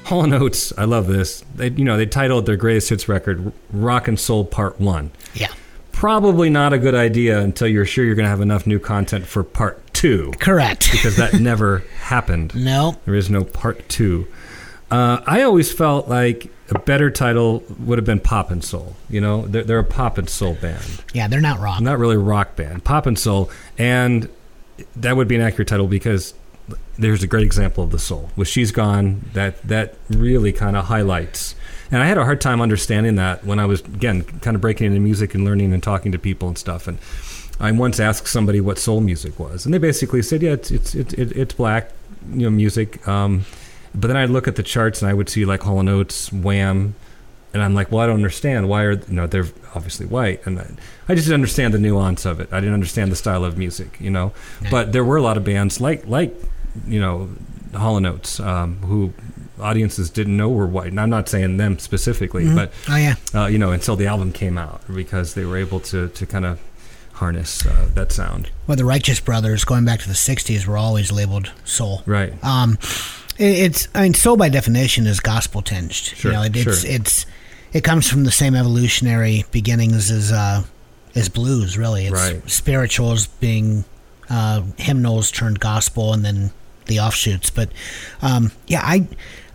Hall and Oates, I love this. They, you know, they titled their greatest hits record "Rock and Soul Part One." Yeah. Probably not a good idea until you're sure you're going to have enough new content for Part Two, Correct. *laughs* because that never happened. no. There is no Part Two. Uh, I always felt like a better title would have been Pop and Soul. You know, they're, they're a pop and soul band. Yeah, they're not rock. not really a rock band, pop and soul, and that would be an accurate title because there's a great example of the soul. With "She's Gone," that that really kind of highlights. And I had a hard time understanding that when I was again kind of breaking into music and learning and talking to people and stuff. And I once asked somebody what soul music was, and they basically said, "Yeah, it's it's it's, it, it's black, you know, music." Um, but then I'd look at the charts and I would see like Hall and Oates, Wham, and I'm like, well, I don't understand. Why are you know they're obviously white, and I, I just didn't understand the nuance of it. I didn't understand the style of music, you know. But there were a lot of bands like like you know Hall and Oates um, who audiences didn't know were white. And I'm not saying them specifically, but Oh yeah. uh, you know until the album came out because they were able to to kind of harness uh, that sound. Well, the Righteous Brothers, going back to the '60s, were always labeled soul. Right. Um, it, it's I mean, soul by definition is gospel tinged. Sure, you know, it, it's sure. it's it comes from the same evolutionary beginnings as uh, as blues. Really, it's Right. spirituals being uh, hymnals turned gospel, and then the offshoots. But um, yeah, I.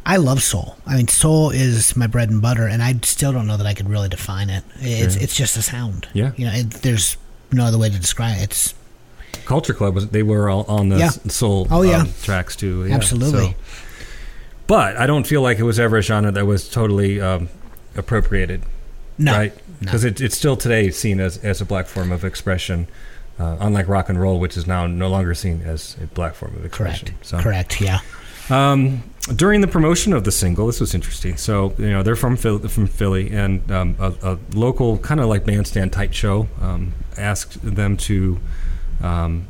I love soul. I mean, soul is my bread and butter, and I still don't know that I could really define it. It's Sure. it's just a sound. Yeah. you know, it, there's no other way to describe it. It's Culture Club was they were all on the Yeah. soul Oh, yeah. um, tracks too. yeah. Absolutely. So- but I don't feel like it was ever a genre that was totally um, appropriated, no, right? no. Because it, it's still today seen as, as a black form of expression, uh, unlike rock and roll, which is now no longer seen as a black form of expression. correct, So, correct, yeah. Um, during the promotion of the single, this was interesting. So you know they're from Philly, from Philly, and um, a, a local kind of like bandstand type show um, asked them to um,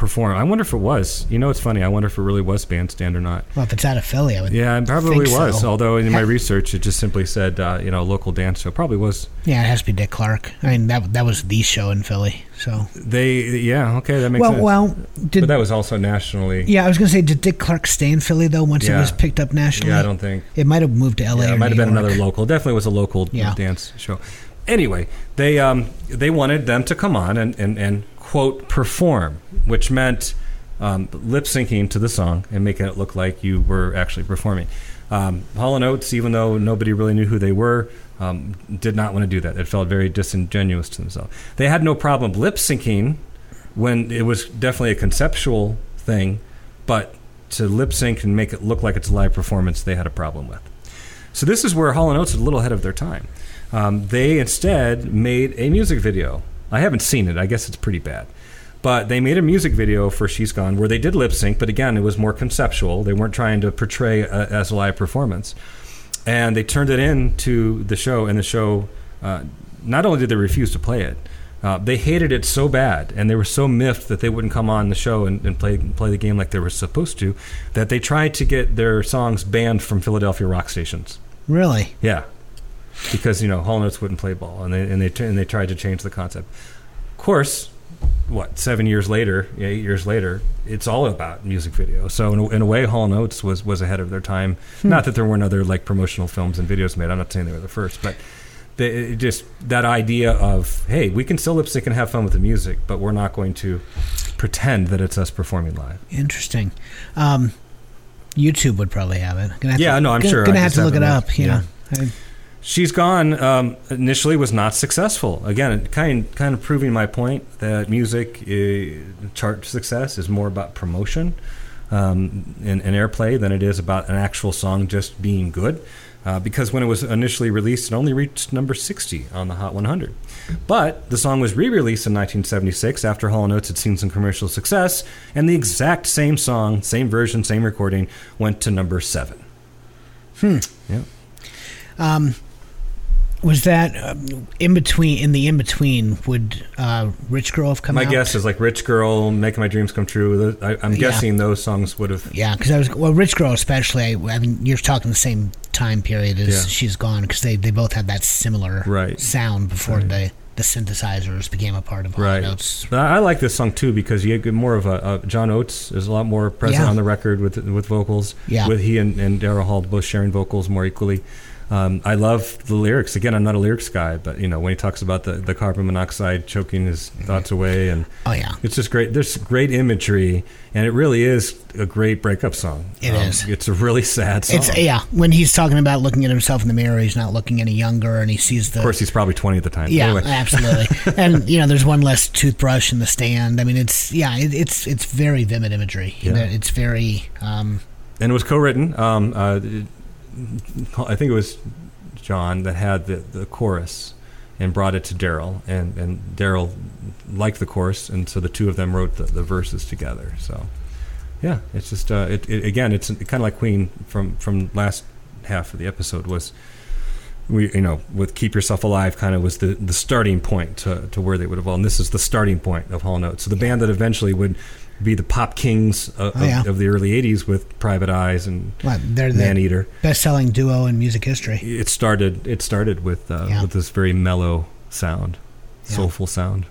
perform. I wonder if it was. You know, it's funny. I wonder if it really was bandstand or not. Well, if it's out of Philly, I would. Yeah, it probably was. so. Although in my research, it just simply said uh, you know local dance show. Probably was. Yeah, it has to be Dick Clark. I mean, that that was the show in Philly. So, They yeah okay that makes well, sense. well, did but that was also nationally. yeah, I was gonna say, did Dick Clark stay in Philly though? Once it was picked up nationally, Yeah, I don't think. It might have moved to L.A. Yeah, it might have been York. another local. Definitely was a local Yeah. dance show. Anyway, they um, they wanted them to come on and, and, and quote perform, which meant um, lip syncing to the song and making it look like you were actually performing. Um, Hall and Oates, even though nobody really knew who they were, um, did not want to do that. It felt very disingenuous to themselves. They had no problem lip syncing when it was definitely a conceptual thing, but to lip sync and make it look like it's a live performance, they had a problem with. So this is where Hall and Oates is a little ahead of their time. Um, they instead made a music video. I haven't seen it. I guess it's pretty bad. But they made a music video for She's Gone where they did lip sync, but again, it was more conceptual. They weren't trying to portray a, as a live performance. And they turned it into the show, and the show, uh, not only did they refuse to play it, uh, they hated it so bad, and they were so miffed that they wouldn't come on the show and, and play play the game like they were supposed to, that they tried to get their songs banned from Philadelphia rock stations. Really? Yeah, because you know Hall Notes wouldn't play ball, and they and they t- and they tried to change the concept. Of course, what seven years later, eight years later, it's all about music video. So in a, in a way, Hall Notes was was ahead of their time. Not that there weren't other like promotional films and videos made. I'm not saying they were the first, but. They, just that idea of hey, we can still lip sync and have fun with the music, but we're not going to pretend that it's us performing live. Interesting. Um, YouTube would probably have it. Gonna have Yeah, to, no, I'm gonna, sure. Gonna I have to look it up. You Yeah. I- She's Gone um, initially was not successful. Again, kind kind of proving my point that music uh, chart success is more about promotion um, and, and airplay than it is about an actual song just being good. Uh, because when it was initially released, it only reached number 60 on the Hot 100. But the song was re released in 1976 after Hall & Oates had seen some commercial success, and the exact same song, same version, same recording, went to number 7. Hmm. Yeah. Um, was that um, in between? In the in between, would uh, "Rich Girl" have come My out? guess is like Rich Girl, Making My Dreams Come True. I, I'm Yeah. guessing those songs would have. Yeah, because I was well, "Rich Girl" especially. I, I mean, you're talking the same time period as Yeah. "She's Gone" because they, they both had that similar Right. sound before Right. the the synthesizers became a part of Hall Right. I I like this song too because you get more of a, a John Oates is a lot more present Yeah. on the record with with vocals. Yeah. With he and, and Daryl Hall both sharing vocals more equally. Um, I love the lyrics. Again, I'm not a lyrics guy, but you know when he talks about the, the carbon monoxide choking his thoughts away, and Oh yeah, it's just great. There's great imagery, and it really is a great breakup song. It It is. It's a really sad song. it's yeah. When he's talking about looking at himself in the mirror, he's not looking any younger, and he sees the Of course, he's probably 20 at the time. Yeah, Anyway. absolutely. *laughs* and you know, there's one less toothbrush in the stand. I mean, it's yeah, it, it's it's very vivid imagery. Yeah. It's very um, and it was co-written. Um, uh, I think it was John that had the, the chorus and brought it to Daryl, and and Daryl liked the chorus, and so the two of them wrote the, the verses together. So, yeah, it's just uh, it, it again, it's kind of like Queen from from last half of the episode was. We, you know, with "Keep Yourself Alive" kind of was the, the starting point to, to where they would evolve. And this is the starting point of Hall Notes. So the band that eventually would be the pop kings of, Oh, yeah. of, of the early '80s with "Private Eyes" and what they're the Man Eater. best-selling duo in music history. It started. It started with uh, Yeah. with this very mellow sound, Yeah. soulful sound.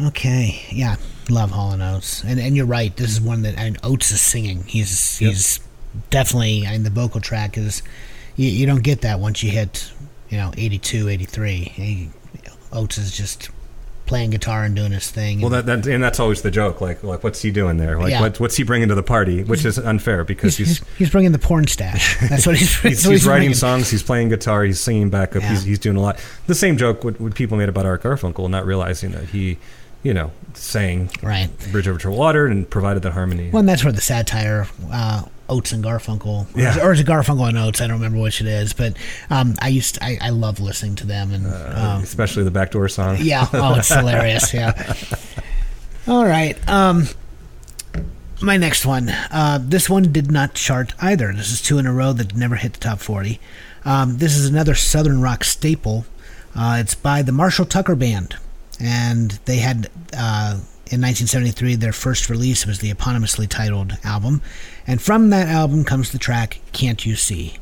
Okay, yeah, love Hall and Oates, and and you're right. This is one that and Oates is singing. He's Yep. he's definitely. I mean, the vocal track is you, you don't get that once you hit you know 82, 83. He, Oates is just playing guitar and doing his thing. Well, and that, that and that's always the joke. Like, like what's he doing there? Like, Yeah. what, what's he bringing to the party? Which is unfair because he's, he's he's, he's bringing the porn stash. That's what he's. *laughs* he's, what he's writing bringing. songs. He's playing guitar. He's singing backup. Yeah. He's, he's doing a lot. The same joke what, what people made about Art Garfunkel, not realizing that he, you know, sang Right. "Bridge Over Troubled Water" and provided the harmony. Well, and that's where the satire, uh, Oates and Garfunkel, or, is, Yeah. or is it Garfunkel and Oates? I don't remember which it is, but um, I used, I, I love listening to them, and Uh, um, especially the backdoor song. yeah, oh, it's *laughs* hilarious. Yeah. All right. Um, my next one. Uh, this one did not chart either. This is two in a row that never hit the top forty. Um, this is another Southern rock staple. Uh, it's by the Marshall Tucker Band, and they had uh, in 1973 their first release was the eponymously titled album, and from that album comes the track "Can't You See."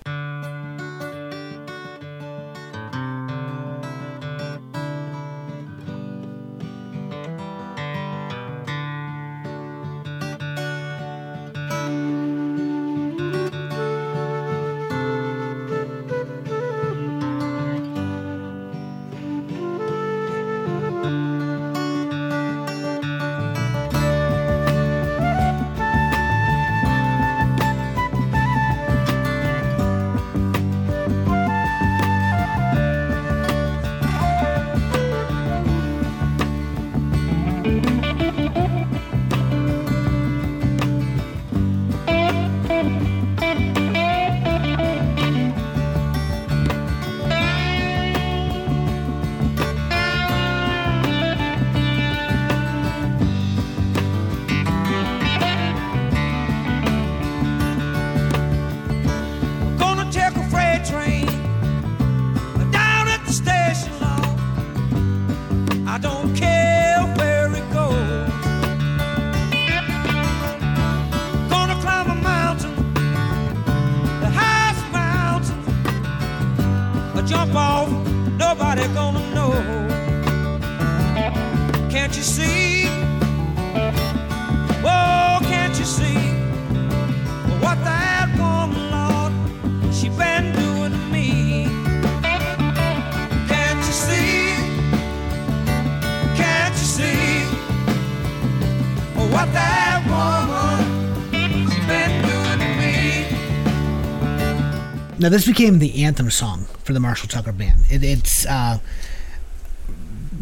This became the anthem song for the Marshall Tucker Band. It, it's uh,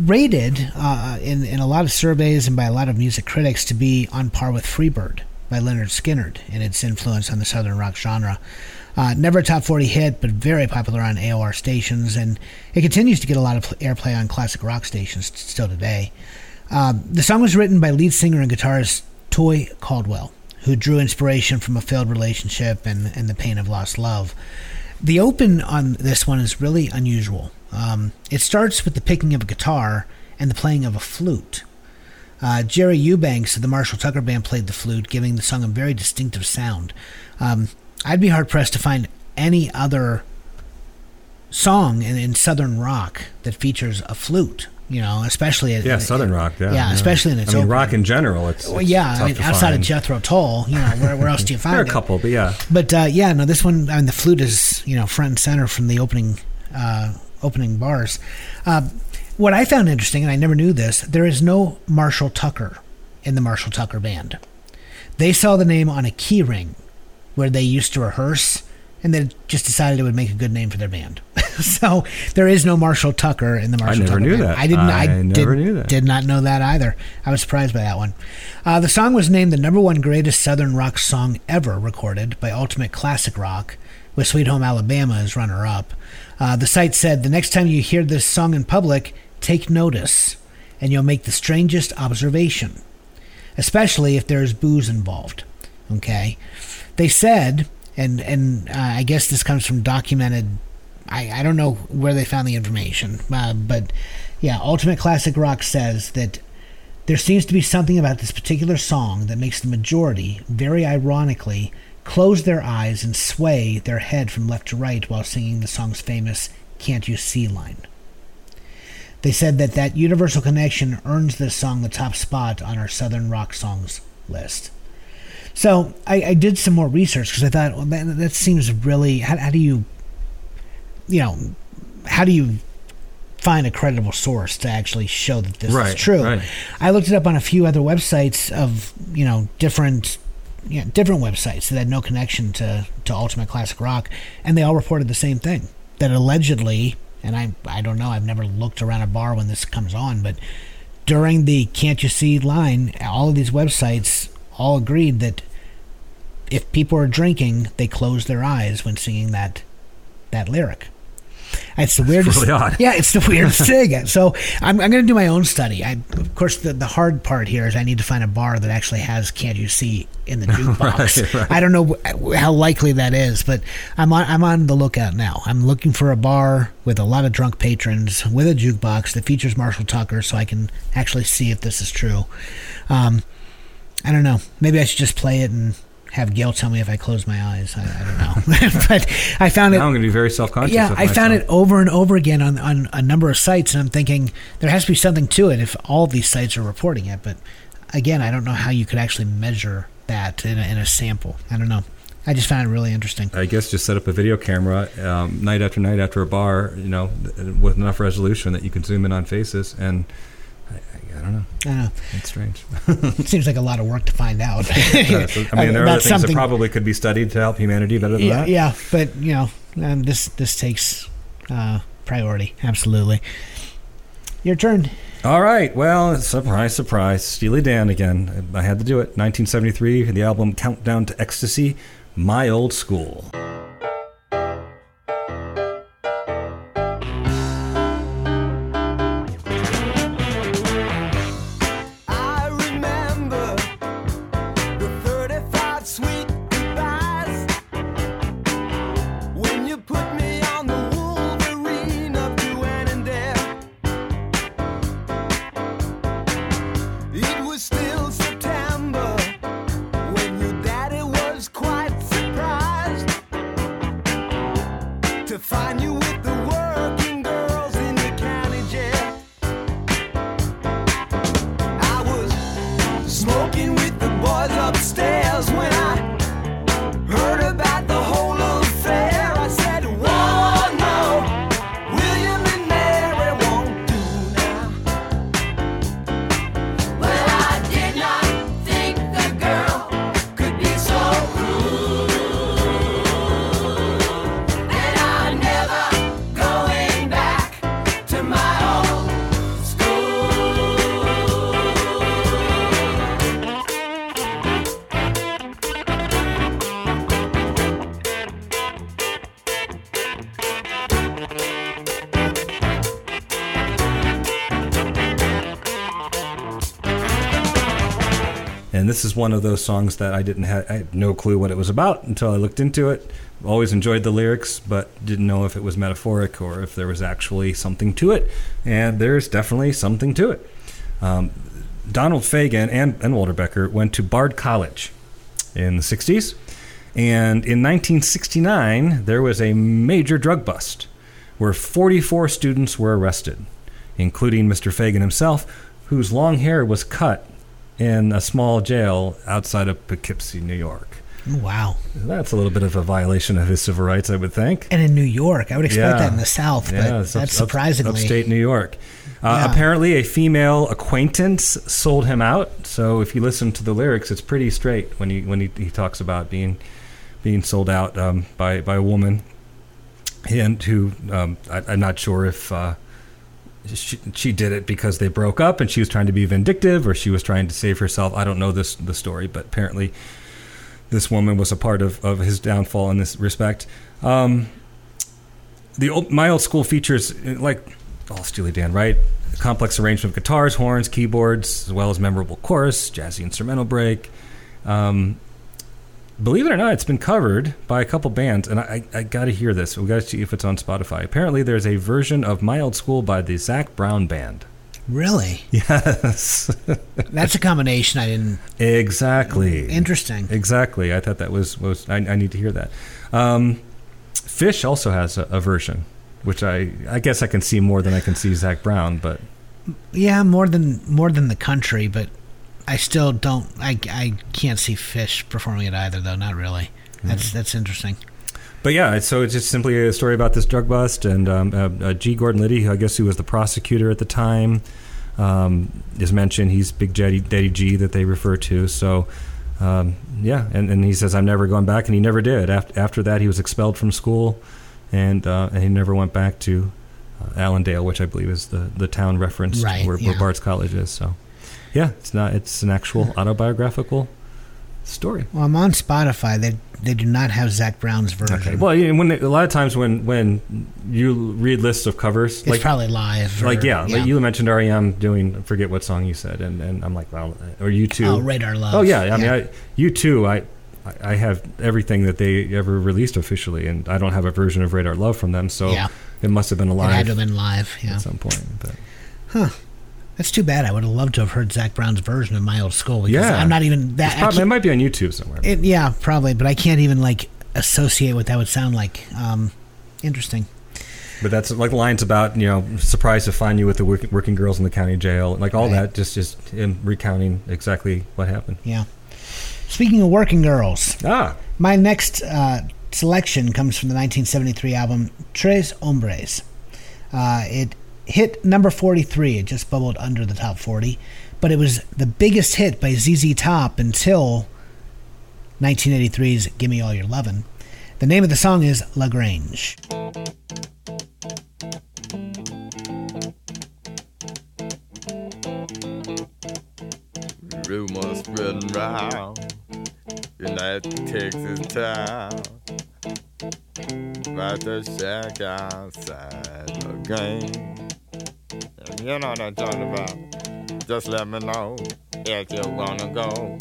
rated uh, in, in a lot of surveys and by a lot of music critics to be on par with Freebird by Lynyrd Skynyrd and its influence on the Southern rock genre. Uh, never a top 40 hit, but very popular on AOR stations, and it continues to get a lot of airplay on classic rock stations still today. Uh, the song was written by lead singer and guitarist Toy Caldwell, who drew inspiration from a failed relationship and, and the pain of lost love. The open on this one is really unusual. Um, it starts with the picking of a guitar and the playing of a flute. Uh, Jerry Eubanks of the Marshall Tucker Band played the flute, giving the song a very distinctive sound. Um, I'd be hard pressed to find any other song in, in Southern rock that features a flute. You know, especially Yeah, Southern rock. Yeah, yeah, especially in its I mean, opening. rock in general. It's, Well, yeah, I mean, outside of. Jethro Tull, you know, where, where else do you find *laughs* There are a it? couple, but yeah, But uh, yeah, no, this one, I mean, the flute is you know front and center from the opening uh, opening bars. Uh, what I found interesting, and I never knew this, there is no Marshall Tucker in the Marshall Tucker band. They saw the name on a key ring where they used to rehearse, and they just decided it would make a good name for their band. *laughs* *laughs* so there is no Marshall Tucker in the Marshall I never Tucker knew band. that. I didn't. I, I never did, knew that. Did not know that either. I was surprised by that one. Uh, the song was named the number one greatest Southern rock song ever recorded by Ultimate Classic Rock, with Sweet Home Alabama as runner up. Uh, the site said the next time you hear this song in public, take notice, and you'll make the strangest observation, especially if there's booze involved. Okay, they said, and and uh, I guess this comes from documented. I, I don't know where they found the information, uh, but yeah, Ultimate Classic Rock says that there seems to be something about this particular song that makes the majority, very ironically, close their eyes and sway their head from left to right while singing the song's famous Can't You See line. They said that that universal connection earns this song the top spot on our Southern rock songs list. So I, I did some more research because I thought, well, that, that seems really. How, how do you, you know, how do you find a credible source to actually show that this Right, is true? right. I looked it up on a few other websites of you know different you know, different websites that had no connection to to Ultimate Classic Rock, and they all reported the same thing that allegedly, and I I don't know, I've never looked around a bar when this comes on, but during the Can't You See line, all of these websites all agreed that if people are drinking, they close their eyes when singing that that lyric. It's the weirdest. really odd. Yeah, it's the weirdest *laughs* thing. So I'm, I'm going to do my own study. I, of course, the, the hard part here is I need to find a bar that actually has "Can't You See" in the *laughs* jukebox. Right, right. I don't know how likely that is, but I'm on I'm on the lookout now. I'm looking for a bar with a lot of drunk patrons with a jukebox that features Marshall Tucker, so I can actually see if this is true. Um, I don't know. Maybe I should just play it and have Gail tell me if I close my eyes. I, I don't know. *laughs* but I found it. now I'm going to be very self-conscious. Yeah, of I found it over and over again on, on a number of sites, and I'm thinking there has to be something to it if all these sites are reporting it. But again, I don't know how you could actually measure that in a, in a sample. I don't know. I just found it really interesting. I guess just set up a video camera um, night after night after a bar, you know, with enough resolution that you can zoom in on faces. And I, don't know. I don't know. It's strange. It *laughs* seems like a lot of work to find out. *laughs* Yeah, so, I mean, *laughs* there are other things that probably could be studied to help humanity better than yeah, that. yeah, but you know, um, this this takes uh, priority. Absolutely. Your turn. All right. Well, surprise, surprise. Steely Dan again. I had to do it. 1973, the album Countdown to Ecstasy, My Old School. This is one of those songs that I didn't have, I had no clue what it was about until I looked into it. Always enjoyed the lyrics, but didn't know if it was metaphoric or if there was actually something to it. And there's definitely something to it. Um, Donald Fagen and, and Walter Becker went to Bard College in the 60s. And in 1969, there was a major drug bust where 44 students were arrested, including Mr. Fagen himself, whose long hair was cut in a small jail outside of Poughkeepsie, New York. Wow. That's a little bit of a violation of his civil rights, I would think. And in New York, I would expect Yeah. that in the South, but it's that's up- surprisingly. upstate New York. Uh, Yeah. Apparently, a female acquaintance sold him out. So if you listen to the lyrics, it's pretty straight when he when he, he talks about being being sold out um, by by a woman, and who um, I, I'm not sure if. Uh, she, she did it because they broke up and she was trying to be vindictive or she was trying to save herself. I don't know this the story, but apparently this woman was a part of, of his downfall in this respect. Um, the old, my old school features like all Steely Dan, right? Complex arrangement of guitars, horns, keyboards, as well as memorable chorus, jazzy instrumental break. Um, believe it or not, it's been covered by a couple bands, and I, I, I got to hear this. We got to see if it's on Spotify. Apparently, there's a version of "My Old School" by the Zac Brown Band. Really? *laughs* Yes, *laughs* That's a combination I didn't. exactly. Interesting. Exactly. I thought that was was I, I need to hear that. Um, Phish also has a, a version, which I I guess I can see more than I can see Zach Brown, but Yeah, more than more than the country, but I still don't. I, I can't see Phish performing it either, though. Not really. That's that's interesting. but yeah. So it's just simply a story about this drug bust and um, uh, uh, G. Gordon Liddy, who I guess who was the prosecutor at the time, um, is mentioned. He's Big Daddy, Daddy G that they refer to. So. Um, yeah, and, and he says I'm never going back, and he never did. After after that, he was expelled from school, and uh, and he never went back to uh, Allendale, which I believe is the, the town reference Right, where, where. Bard's College is. So, yeah, it's not it's an actual autobiographical story. Well, I'm on Spotify. They they do not have Zac Brown's version. Okay. Well, when a lot of times when when you read lists of covers, it's like probably live. Or, like yeah, like you mentioned REM doing I forget what song you said, and, and I'm like, well, uh, or you too. Oh, Radar Love. Oh yeah, I mean, I, U2. I I have everything that they ever released officially, and I don't have a version of Radar Love from them, so Yeah. it must have been it alive had to have been live. Yeah, at some point. But that's too bad. I would have loved to have heard Zac Brown's version of My Old School. Because Yeah. I'm not even that. probably, it might be on YouTube somewhere. it, yeah, probably, but I can't even like associate what that would sound like. Um, interesting. But that's like lines about you know surprised to find you with the work, working girls in the county jail, like all Right. that. Just just him recounting exactly what happened. Yeah. Speaking of working girls, Ah, My next uh, selection comes from the 1973 album Tres Hombres. Uh, it hit number 43. It just bubbled under the top 40, but it was the biggest hit by ZZ Top until 1983's "Gimme All Your Lovin'." The name of the song is La Grange. Rumors spreading round that Texas town about shack outside the And you know what I'm talking about. Just let me know if you wanna go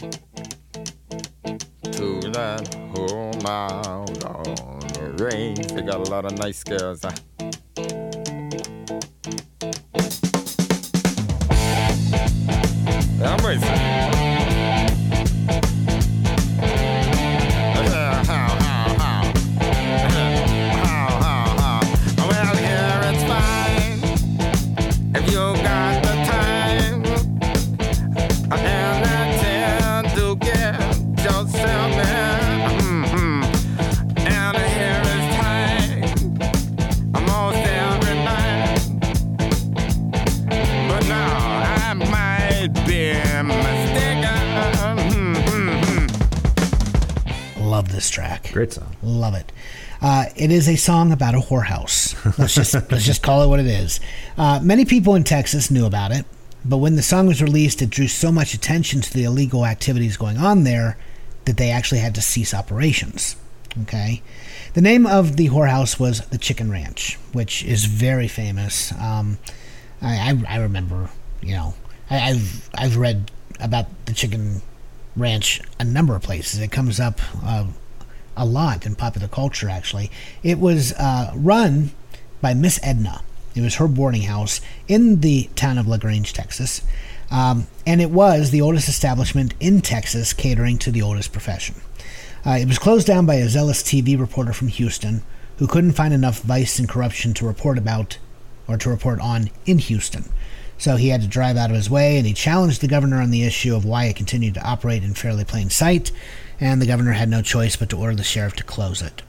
to that home out on the range. They got a lot of nice girls. Huh? I'm great song. Love it. Uh, it is a song about a whorehouse. Let's just *laughs* let's just call it what it is. Uh, many people in Texas knew about it, but when the song was released, it drew so much attention to the illegal activities going on there that they actually had to cease operations. Okay, the name of the whorehouse was the Chicken Ranch, which is very famous. Um, I, I I remember, you know, I, I've I've read about the chicken Ranch a number of places. It comes up uh, a lot in popular culture, actually. It was uh, run by Miss Edna. It was her boarding house in the town of LaGrange, Texas. Um, and it was the oldest establishment in Texas catering to the oldest profession. Uh, it was closed down by a zealous TV reporter from Houston who couldn't find enough vice and corruption to report about or to report on in Houston. So he had to drive out of his way and he challenged the governor on the issue of why it continued to operate in fairly plain sight, and the governor had no choice but to order the sheriff to close it.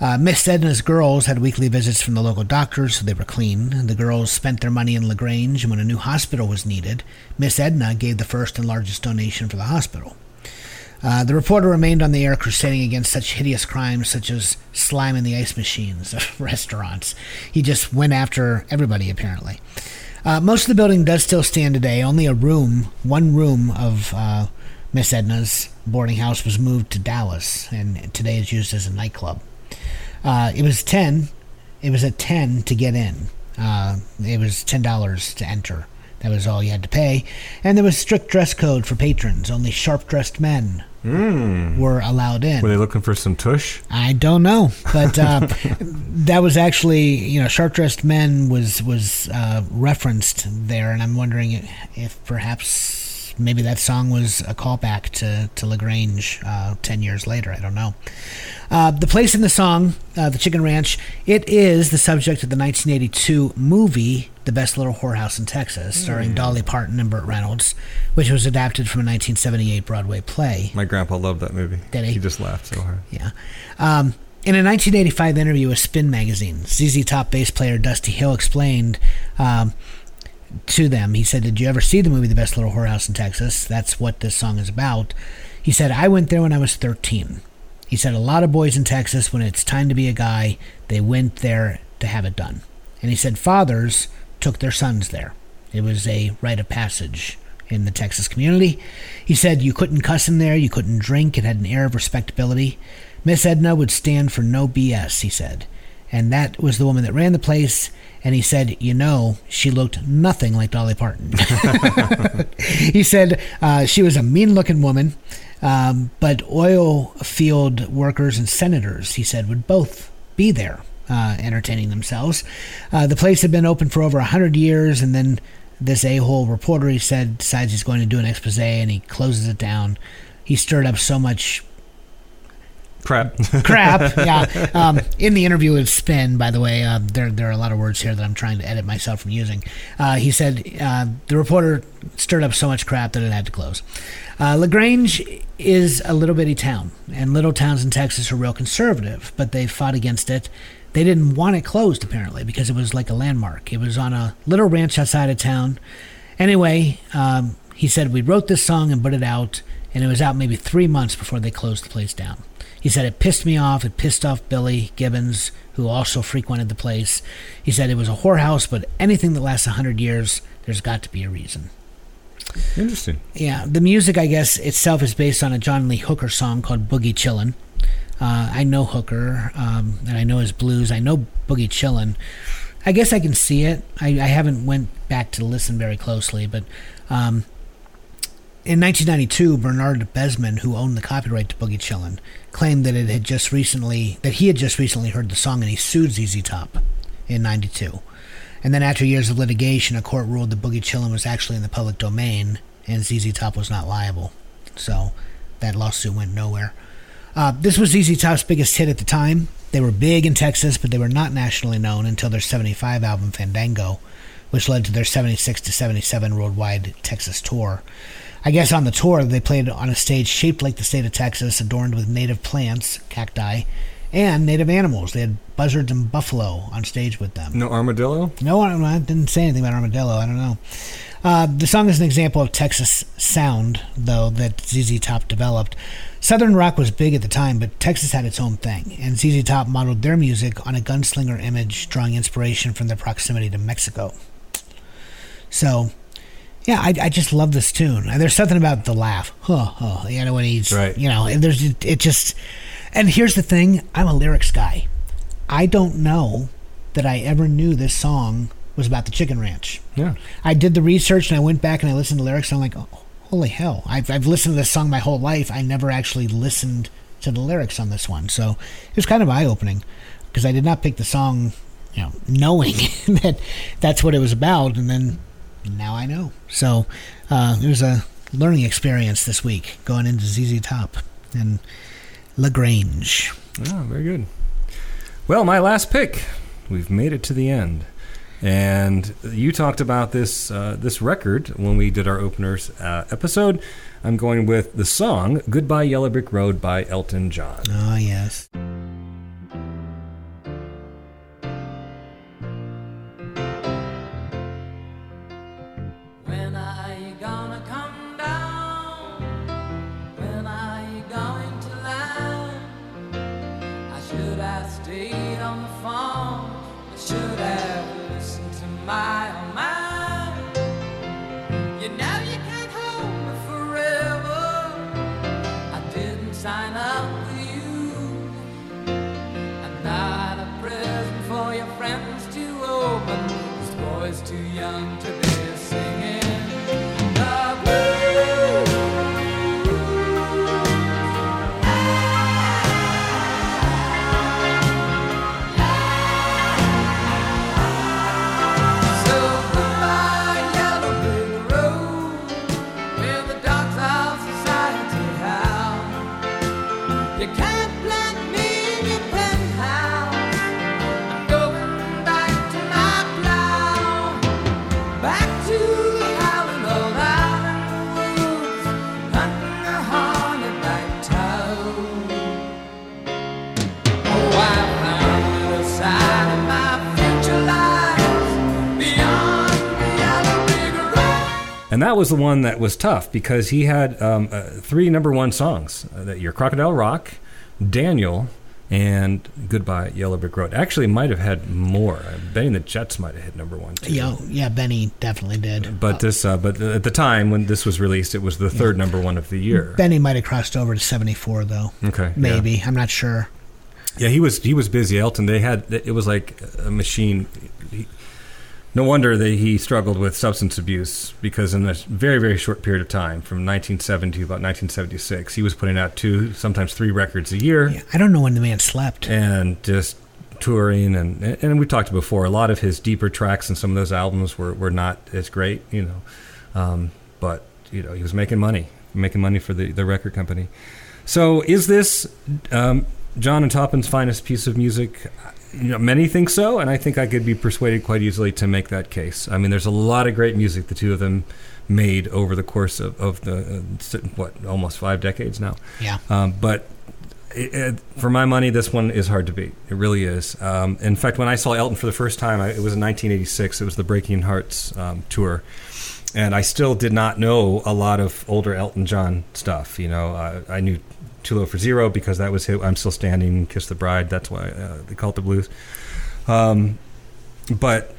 Uh, Miss Edna's girls had weekly visits from the local doctors, so they were clean. The girls spent their money in LaGrange, and when a new hospital was needed, Miss Edna gave the first and largest donation for the hospital. Uh, the reporter remained on the air crusading against such hideous crimes such as slime in the ice machines of *laughs* restaurants. He just went after everybody, apparently. Uh, most of the building does still stand today. Only a room, one room of uh, Miss Edna's boarding house was moved to Dallas, and today is used as a nightclub. Uh, it was ten. It was at ten to get in. Uh, it was ten dollars to enter. That was all you had to pay, and there was strict dress code for patrons. Only sharp-dressed men were allowed in. Were they looking for some tush? I don't know, but uh, *laughs* that was actually you know sharp dressed men was was uh, referenced there, and I'm wondering if perhaps maybe that song was a callback to to Lagrange uh, ten years later. I don't know. Uh, the place in the song, uh, the Chicken Ranch, it is the subject of the 1982 movie The Best Little Whorehouse in Texas, starring Dolly Parton and Burt Reynolds, which was adapted from a 1978 Broadway play. My grandpa loved that movie. Did he? He just laughed so hard. Yeah. Um, in a 1985 interview with Spin magazine, ZZ Top bass player Dusty Hill explained um, to them, he said, Did you ever see the movie The Best Little Whorehouse in Texas? That's what this song is about. He said, I went there when I was 13. He said, A lot of boys in Texas, when it's time to be a guy, they went there to have it done. And he said, Fathers took their sons there. It was a rite of passage in the Texas community. He said you couldn't cuss in there, you couldn't drink, it had an air of respectability. Miss Edna would stand for no BS, he said. And that was the woman that ran the place. And he said, you know, she looked nothing like Dolly Parton. *laughs* he said uh, she was a mean looking woman, um, but oil field workers and senators, he said, would both be there uh, entertaining themselves. Uh, the place had been open for over 100 years, and then this a hole reporter, he said, decides he's going to do an expose and he closes it down. He stirred up so much Crap. *laughs* crap. yeah. Um, in the interview with Spin, by the way, uh, there there are a lot of words here that I'm trying to edit myself from using. Uh, he said uh, the reporter stirred up so much crap that it had to close. Uh, Lagrange is a little bitty town, and little towns in Texas are real conservative, but they fought against it. They didn't want it closed apparently because it was like a landmark. It was on a little ranch outside of town. Anyway, um, he said we wrote this song and put it out, and it was out maybe three months before they closed the place down. He said it pissed me off. It pissed off Billy Gibbons, who also frequented the place. He said it was a whorehouse, but anything that lasts a hundred years, there's got to be a reason. Interesting. Yeah, the music, I guess, itself is based on a John Lee Hooker song called Boogie Chillin'. Uh, I know Hooker, um, and I know his blues. I know Boogie Chillin'. I guess I can see it. I, I haven't went back to listen very closely, but um, in 1992, Bernard Besman, who owned the copyright to Boogie Chillin', claimed that it had just recently that he had just recently heard the song and he sued ZZ Top in '92. And then after years of litigation, a court ruled that Boogie Chillin' was actually in the public domain and ZZ Top was not liable. So that lawsuit went nowhere. Uh, this was ZZ Top's biggest hit at the time. They were big in Texas, but they were not nationally known until their 75 album Fandango, which led to their 76 to 77 worldwide Texas tour. I guess on the tour, they played on a stage shaped like the state of Texas, adorned with native plants, cacti, and native animals. They had buzzards and buffalo on stage with them. No armadillo? No, I didn't say anything about armadillo. I don't know. Uh, the song is an example of Texas sound, though, that ZZ Top developed. Southern rock was big at the time, but Texas had its own thing, and ZZ Top modeled their music on a gunslinger image, drawing inspiration from their proximity to Mexico. So, yeah, I, I just love this tune. And there's something about the laugh, huh, huh, you know, when he's, Right. you know, and there's it just. And here's the thing: I'm a lyrics guy. I don't know that I ever knew this song was about the chicken ranch. Yeah. I did the research and I went back and I listened to lyrics and I'm like, oh, holy hell! I've I've listened to this song my whole life. I never actually listened to the lyrics on this one, so it was kind of eye opening because I did not pick the song, you know, knowing *laughs* that that's what it was about, and then now I know. So uh, it was a learning experience this week going into ZZ Top and Lagrange. Oh, very good. Well, my last pick. We've made it to the end, and you talked about this uh, this record when we did our openers uh, episode. I'm going with the song "Goodbye Yellow Brick Road" by Elton John. Oh yes. Boy's too young to be And that was the one that was tough because he had um, uh, three number one songs: uh, that "Your Crocodile Rock," "Daniel," and "Goodbye Yellow Brick Road." Actually, might have had more. Uh, Bennie and the Jets might have hit number one too. Yeah, yeah, Benny definitely did. But this, uh, but at the time when this was released, it was the third number one of the year. Benny might have crossed over to 74 though. Okay, yeah. Maybe. I'm not sure. Yeah, he was he was busy. Elton, they had it was like a machine. He, no wonder that he struggled with substance abuse because in a very very short period of time, from 1970 to about 1976, he was putting out two, sometimes three records a year, Yeah, I don't know when the man slept. and just touring and and we talked before. A lot of his deeper tracks and some of those albums were were not as great, you know, um, but you know he was making money, making money for the the record company. So is this um, John and Taupin's finest piece of music? You know, many think so, and I think I could be persuaded quite easily to make that case. I mean, there's a lot of great music the two of them made over the course of, of the uh, what almost five decades now. Yeah. Um, but it, it, for my money, this one is hard to beat. It really is. Um, in fact, when I saw Elton for the first time, I, it was in 1986. It was the Breaking Hearts um, tour, and I still did not know a lot of older Elton John stuff. You know, I, I knew Too Low for Zero because that was hit. I'm Still Standing, Kiss the Bride. That's why uh, they call it the blues. Um, but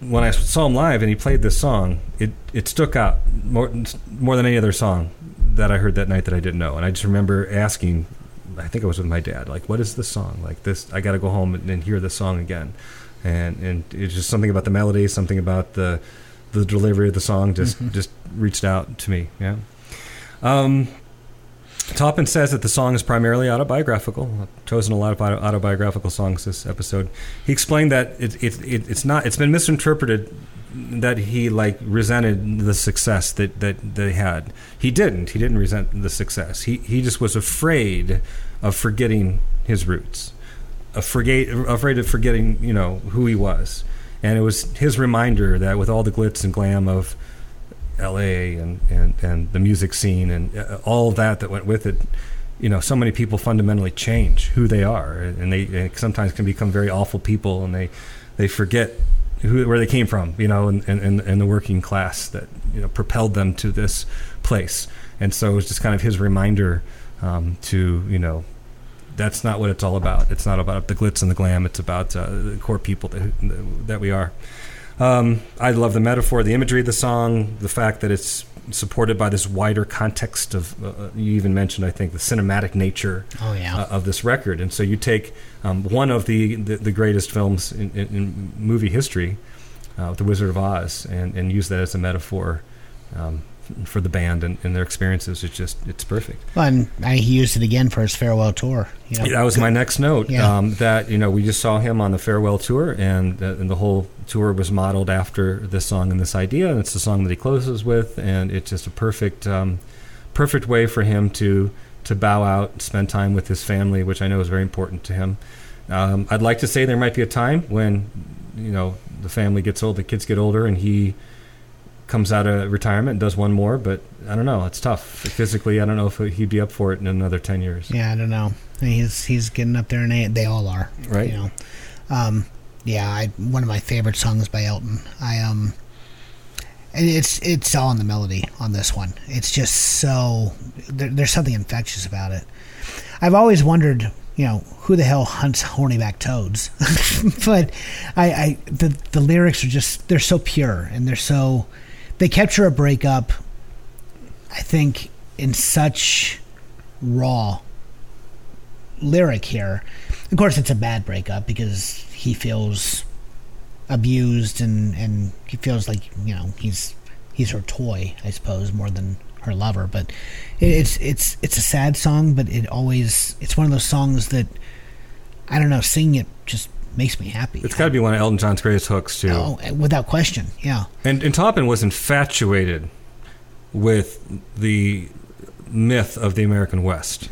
when I saw him live and he played this song, it it stuck out more more than any other song that I heard that night that I didn't know. And I just remember asking, I think I was with my dad, like, "What is this song? Like this? I got to go home and, and hear this song again." And and it's just something about the melody, something about the the delivery of the song just *laughs* just reached out to me. Yeah. Um, Taupin says that the song is primarily autobiographical. I've chosen a lot of autobiographical songs this episode. He explained that it, it, it, it's not. It's been misinterpreted that he like resented the success that, that they had. He didn't. He didn't resent the success. He he just was afraid of forgetting his roots, afraid afraid of forgetting you know who he was. And it was his reminder that with all the glitz and glam of L.A. and, and, and the music scene and uh, all that that went with it, you know, so many people fundamentally change who they are, and they, sometimes can become very awful people, and they they forget who where they came from, you know, and, and, and, and the working class that you know propelled them to this place, and so it was just kind of his reminder um, to you know. That's not what it's all about. It's not about the glitz and the glam. It's about uh, the core people that, that we are. Um, I love the metaphor, the imagery of the song, the fact that it's supported by this wider context of. Uh, you even mentioned, I think, the cinematic nature Oh, yeah. uh, of this record. And so you take um, one of the, the, the greatest films in, in, in movie history, uh, The Wizard of Oz, and, and use that as a metaphor um, for the band and, and their experiences. It's just it's perfect. Well, and I, he used it again for his farewell tour. You know, That was my next note. Yeah. Um, that you know we just saw him on the farewell tour, and, uh, and the whole tour was modeled after this song and this idea. And it's the song that he closes with, and it's just a perfect, um, perfect way for him to to bow out, spend time with his family, which I know is very important to him. Um, I'd like to say there might be a time when you know the family gets old, the kids get older, and he comes out of retirement does one more. But I don't know. It's tough physically. I don't know if he'd be up for it in another ten years. Yeah, I don't know. He's he's getting up there and. They all are, Right. You know, um, yeah. I one of my favorite songs by Elton. I um, and it's it's all in the melody on this one. It's just so there, there's something infectious about it. I've always wondered, you know, who the hell hunts hornyback toads? *laughs* but I, I the the lyrics are just they're so pure and they're so they capture a breakup. I think in such raw lyric here. Of course, it's a bad breakup because he feels abused and and he feels like you know he's he's her toy, I suppose, more than her lover. But it, it's it's it's a sad song, but it always it's one of those songs that I don't know. Singing it just makes me happy. It's got to be one of Elton John's greatest hooks too. oh, without question. Yeah. And and Taupin was infatuated with the myth of the American West.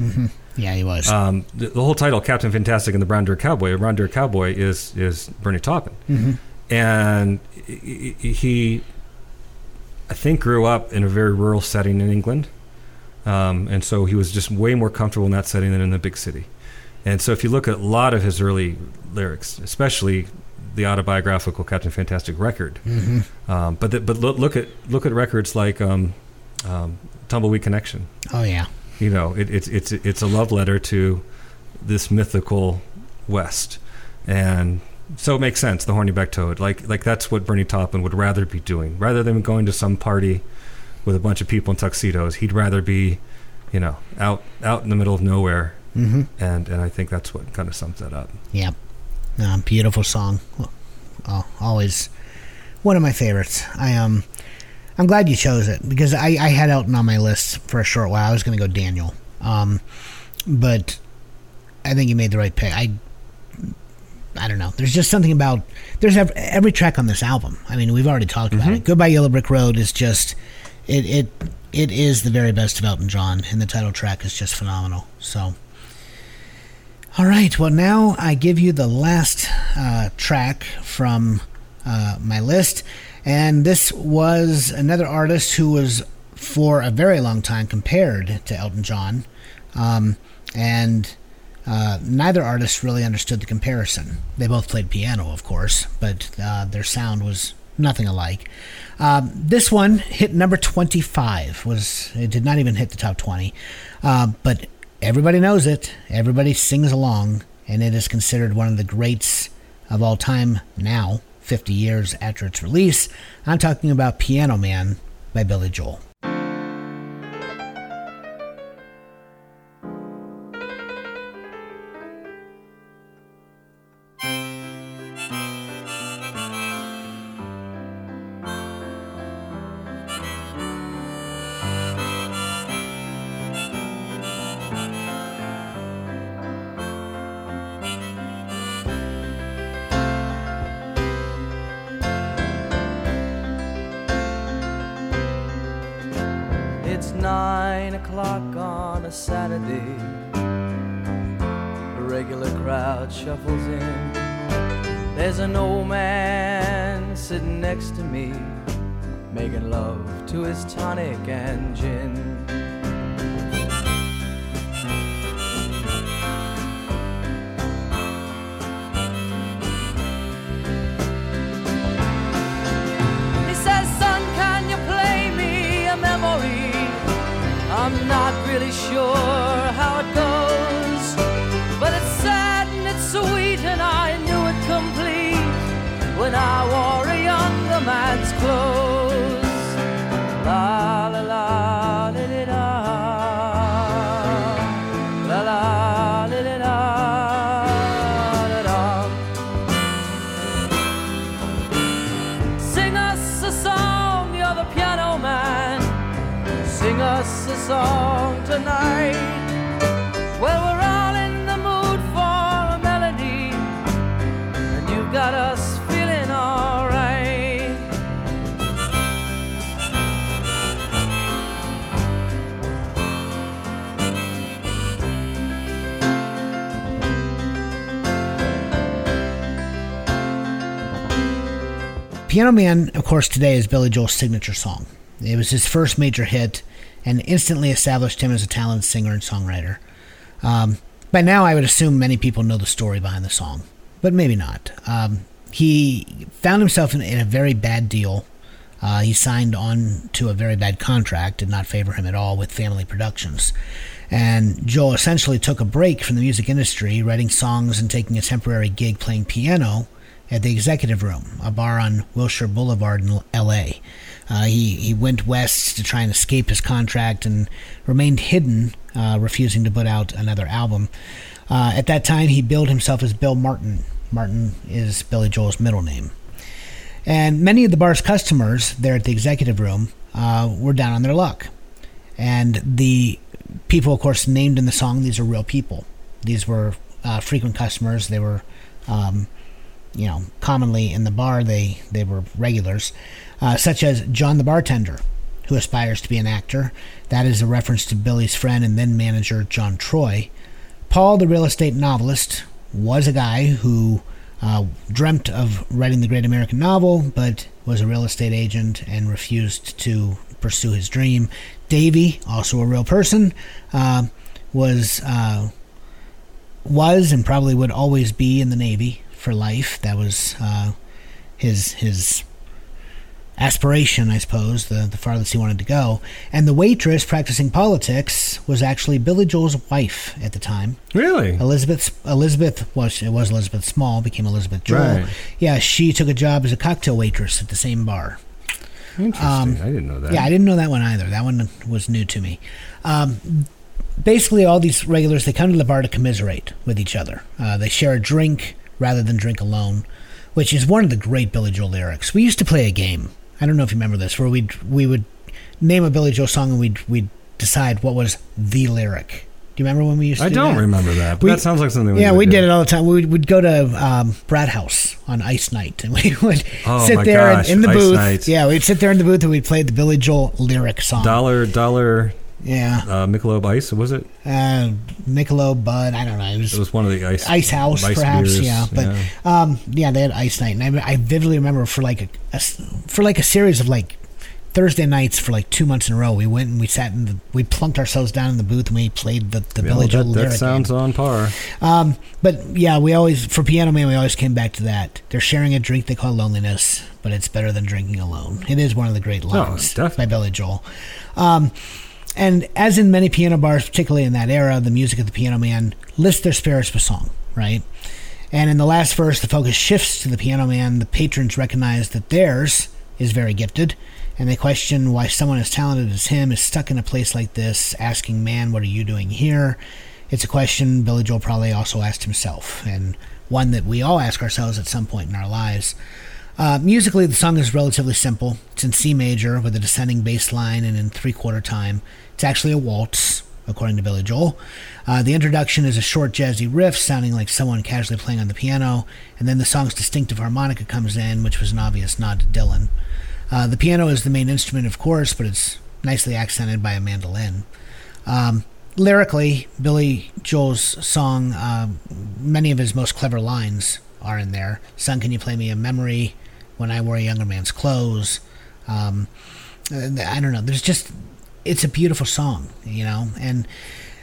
Yeah, he was. Um, the, the whole title, Captain Fantastic and the Brown Dirt Cowboy, Brown Dirt Cowboy is is Bernie Taupin, and he, he, I think, grew up in a very rural setting in England, um, and so he was just way more comfortable in that setting than in the big city. And so, if you look at a lot of his early lyrics, especially the autobiographical Captain Fantastic record, um, but the, but look, look at look at records like um, um, Tumbleweed Connection oh yeah. you know, it, it's it's it's a love letter to this mythical West, and so it makes sense. The hornyback toad, like like that's what Bernie Taupin would rather be doing, rather than going to some party with a bunch of people in tuxedos. He'd rather be, you know, out out in the middle of nowhere, Mm-hmm. and and I think that's what kind of sums that up. Yeah, Uh, beautiful song. Oh, always one of my favorites. I um, I'm glad you chose it because I, I had Elton on my list for a short while. I was going to go Daniel, um, but I think you made the right pick. I I don't know. There's just something about there's ev- every track on this album. I mean, we've already talked about it. Goodbye Yellow Brick Road is just it it it is the very best of Elton John, and the title track is just phenomenal. So. All right. Well, now I give you the last uh, track from uh, my list, and this was another artist who was for a very long time compared to Elton John, um, and uh, neither artist really understood the comparison. They both played piano, of course, but uh, their sound was nothing alike. Um, this one hit number 25. Was it did not even hit the top 20, uh, but everybody knows it. Everybody sings along, and it is considered one of the greats of all time now, 50 years after its release. I'm talking about Piano Man by Billy Joel. Piano Man, of course, today is Billy Joel's signature song. It was his first major hit and instantly established him as a talented singer and songwriter. Um, by now, I would assume many people know the story behind the song, but maybe not. Um, he found himself in, in a very bad deal. Uh, he signed on to a very bad contract, did not favor him at all with Family Productions. And Joel essentially took a break from the music industry, writing songs and taking a temporary gig playing piano at the Executive Room, a bar on Wilshire Boulevard in L.A. Uh, he, he went west to try and escape his contract and remained hidden, uh, refusing to put out another album. Uh, at that time, he billed himself as Bill Martin. Martin is Billy Joel's middle name. And many of the bar's customers there at the Executive Room uh, were down on their luck. And the people, of course, named in the song, these are real people. These were uh, frequent customers. They were um, you know, commonly in the bar they, they were regulars, uh, such as John the bartender, who aspires to be an actor. That is a reference to Billy's friend and then manager John Troy. Paul, the real estate novelist, was a guy who uh, dreamt of writing the great American novel, but was a real estate agent and refused to pursue his dream. Davy, also a real person, uh, was uh, was and probably would always be in the Navy for life. That was uh, his his aspiration, I suppose, the, the farthest he wanted to go. And the waitress practicing politics was actually Billy Joel's wife at the time. Really? Elizabeth Elizabeth was it was Elizabeth Small became Elizabeth Joel. Right. Yeah, she took a job as a cocktail waitress at the same bar. Interesting. Um, I didn't know that. Yeah, I didn't know that one either. That one was new to me. Um, basically, all these regulars they come to the bar to commiserate with each other. Uh, they share a drink rather than drink alone, which is one of the great Billy Joel lyrics. We used to play a game. I don't know if you remember this, where we would we would name a Billy Joel song and we'd we'd decide what was the lyric. Do you remember when we used to I do don't that? remember that. But We- that sounds like something. Yeah, we do. did it all the time. We would go to um, Brad House on Ice Night, and we *laughs* would Oh, sit there gosh, in the booth. Night. Yeah, we'd sit there in the booth and we'd play the Billy Joel lyric song. Dollar Dollar Yeah, uh, Michelob Ice was it? uh, Michelob, Bud. I don't know. It was, It was one of the ice Ice House, ice perhaps. beers, Yeah, but Um, yeah, they had Ice Night, and I, I vividly remember for like a, a for like a series of like Thursday nights for like two months in a row. We went and we sat in the we plunked ourselves down in the booth and we played the the Yeah, Billy Joel that, lyric. that sounds game. on par. Um, but yeah, we always for Piano Man we always came back to that. They're sharing a drink they call loneliness, but it's better than drinking alone. It is one of the great lines definitely. by Billy Joel. Um, and as in many piano bars, particularly in that era, the music of the Piano Man lists their spirits with song, right? And in the last verse, the focus shifts to the Piano Man. The patrons recognize that theirs is very gifted, and they question why someone as talented as him is stuck in a place like this, asking, Man, what are you doing here? It's a question Billy Joel probably also asked himself, and one that we all ask ourselves at some point in our lives. Uh, musically, the song is relatively simple. It's in C major with a descending bass line and in three quarter time. It's actually a waltz, according to Billy Joel. Uh, the introduction is a short jazzy riff sounding like someone casually playing on the piano, and then the song's distinctive harmonica comes in, which was an obvious nod to Dylan. Uh, the piano is the main instrument, of course, but it's nicely accented by a mandolin. Um, lyrically, Billy Joel's song, uh, many of his most clever lines are in there. Son, can you play me a memory when I wore a younger man's clothes? Um, I don't know. There's just, it's a beautiful song, you know? And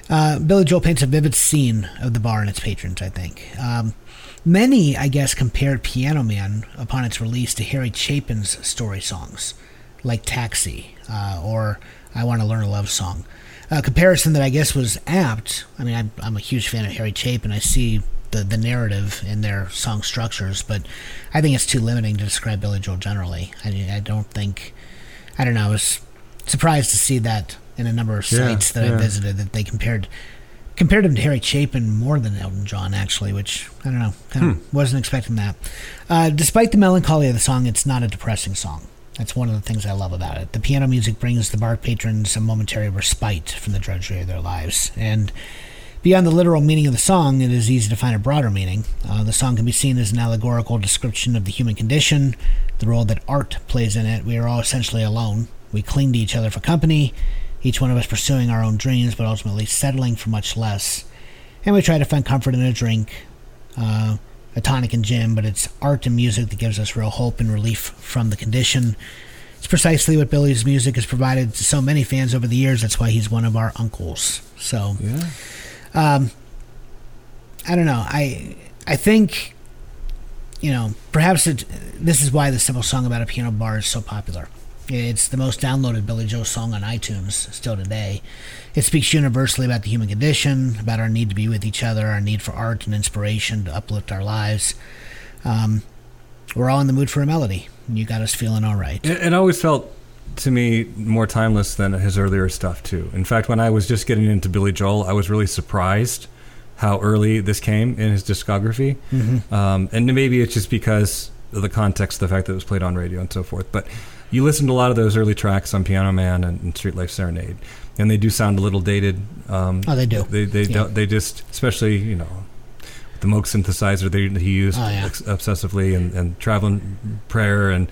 uh, Billy Joel paints a vivid scene of the bar and its patrons, I think. Um, many, I guess, compared Piano Man upon its release to Harry Chapin's story songs, like Taxi uh, or I Want to Learn a Love Song. A comparison that I guess was apt. I mean, I'm, I'm a huge fan of Harry Chapin. I see the, the narrative in their song structures, but I think it's too limiting to describe Billy Joel generally. I, I don't think, I don't know, I was surprised to see that in a number of Yeah, sites that I visited that they compared compared him to Harry Chapin more than Elton John, actually, which I don't know, kind of wasn't expecting that. Uh, despite the melancholy of the song, it's not a depressing song. That's one of the things I love about it. The piano music brings the bar patrons a momentary respite from the drudgery of their lives. And beyond the literal meaning of the song, it is easy to find a broader meaning. Uh, the song can be seen as an allegorical description of the human condition, the role that art plays in it. We are all essentially alone. We cling to each other for company, each one of us pursuing our own dreams, but ultimately settling for much less. And we try to find comfort in a drink, uh, a tonic and gin, but it's art and music that gives us real hope and relief from the condition. It's precisely what Billy's music has provided to so many fans over the years. That's why he's one of our uncles. So, Yeah. Um, I don't know. I I think, you know, perhaps it, this is why the simple song about a piano bar is so popular. It's the most downloaded Billy Joel song on iTunes still today. It speaks universally about the human condition, about our need to be with each other, our need for art and inspiration to uplift our lives. Um, we're all in the mood for a melody. and You got us feeling all right. It always felt to me more timeless than his earlier stuff too. In fact, when I was just getting into Billy Joel, I was really surprised how early this came in his discography. Um, and maybe it's just because of the context, the fact that it was played on radio and so forth. But you listen to a lot of those early tracks on Piano Man and, and Street Life Serenade, and they do sound a little dated. Um, Oh, they do. They they Yeah. don't. They just, especially you know, the Moog synthesizer that he used Oh, yeah. ex- obsessively, and, and traveling prayer, and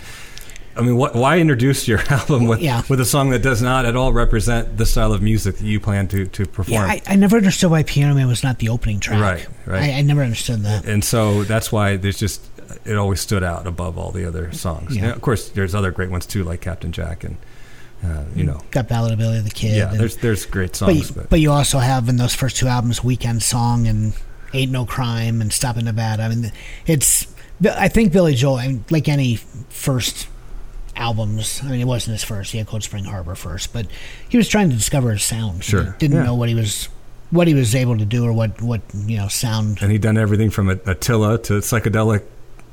I mean, what, why introduce your *laughs* album with Yeah. with a song that does not at all represent the style of music that you plan to to Yeah, perform? I, I never understood why Piano Man was not the opening track. Right, right. I, I never understood that. and so that's why there's just it always stood out above all the other songs. Yeah. And of course, there's other great ones too, like Captain Jack, and uh, you know, Got Ballad of Billy the Kid. yeah, and- there's there's great but, songs, you, but, but you also have in those first two albums Weekend Song and Ain't No Crime and Stop in Nevada. I mean, it's. I think Billy Joel, like any first albums, I mean, it wasn't his first. He had Cold Spring Harbor first, but he was trying to discover his sound. He Sure, didn't yeah. know what he was. What he was able to do, or what, what you know, sound. and he'd done everything from Attila to psychedelic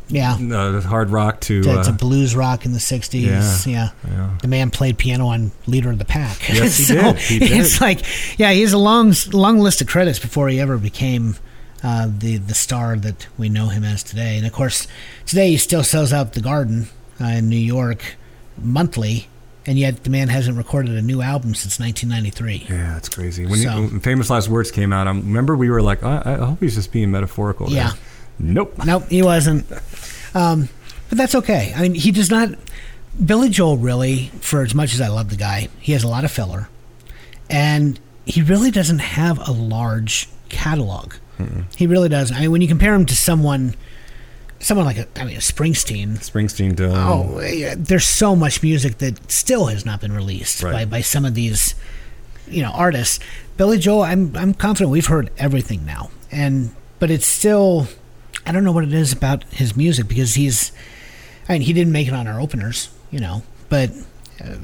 Yeah, uh, hard rock to, to, to uh, blues rock in the '60s. Yeah, yeah. the man played piano on Leader of the Pack. Yes, he *laughs* did. He did. It's like, yeah, he has a long, long list of credits before he ever became uh, the the star that we know him as today. And of course, today he still sells out the Garden uh, in New York monthly, and yet the man hasn't recorded a new album since 1993. Yeah, that's crazy. When, So- you, when Famous Last Words came out, I remember we were like, I, I hope he's just being metaphorical. there." Yeah. Nope. Nope, he wasn't. Um, but that's okay. I mean, he does not. Billy Joel really, for as much as I love the guy, he has a lot of filler, and he really doesn't have a large catalog. He really does. I mean, when you compare him to someone, someone like a, I mean, a Springsteen. Springsteen. Oh, there's so much music that still has not been released Right. by, by some of these, you know, artists. Billy Joel, I'm I'm confident we've heard everything now, and but it's still, I don't know what it is about his music because he's, I mean, he didn't make it on our openers, you know, but. Uh,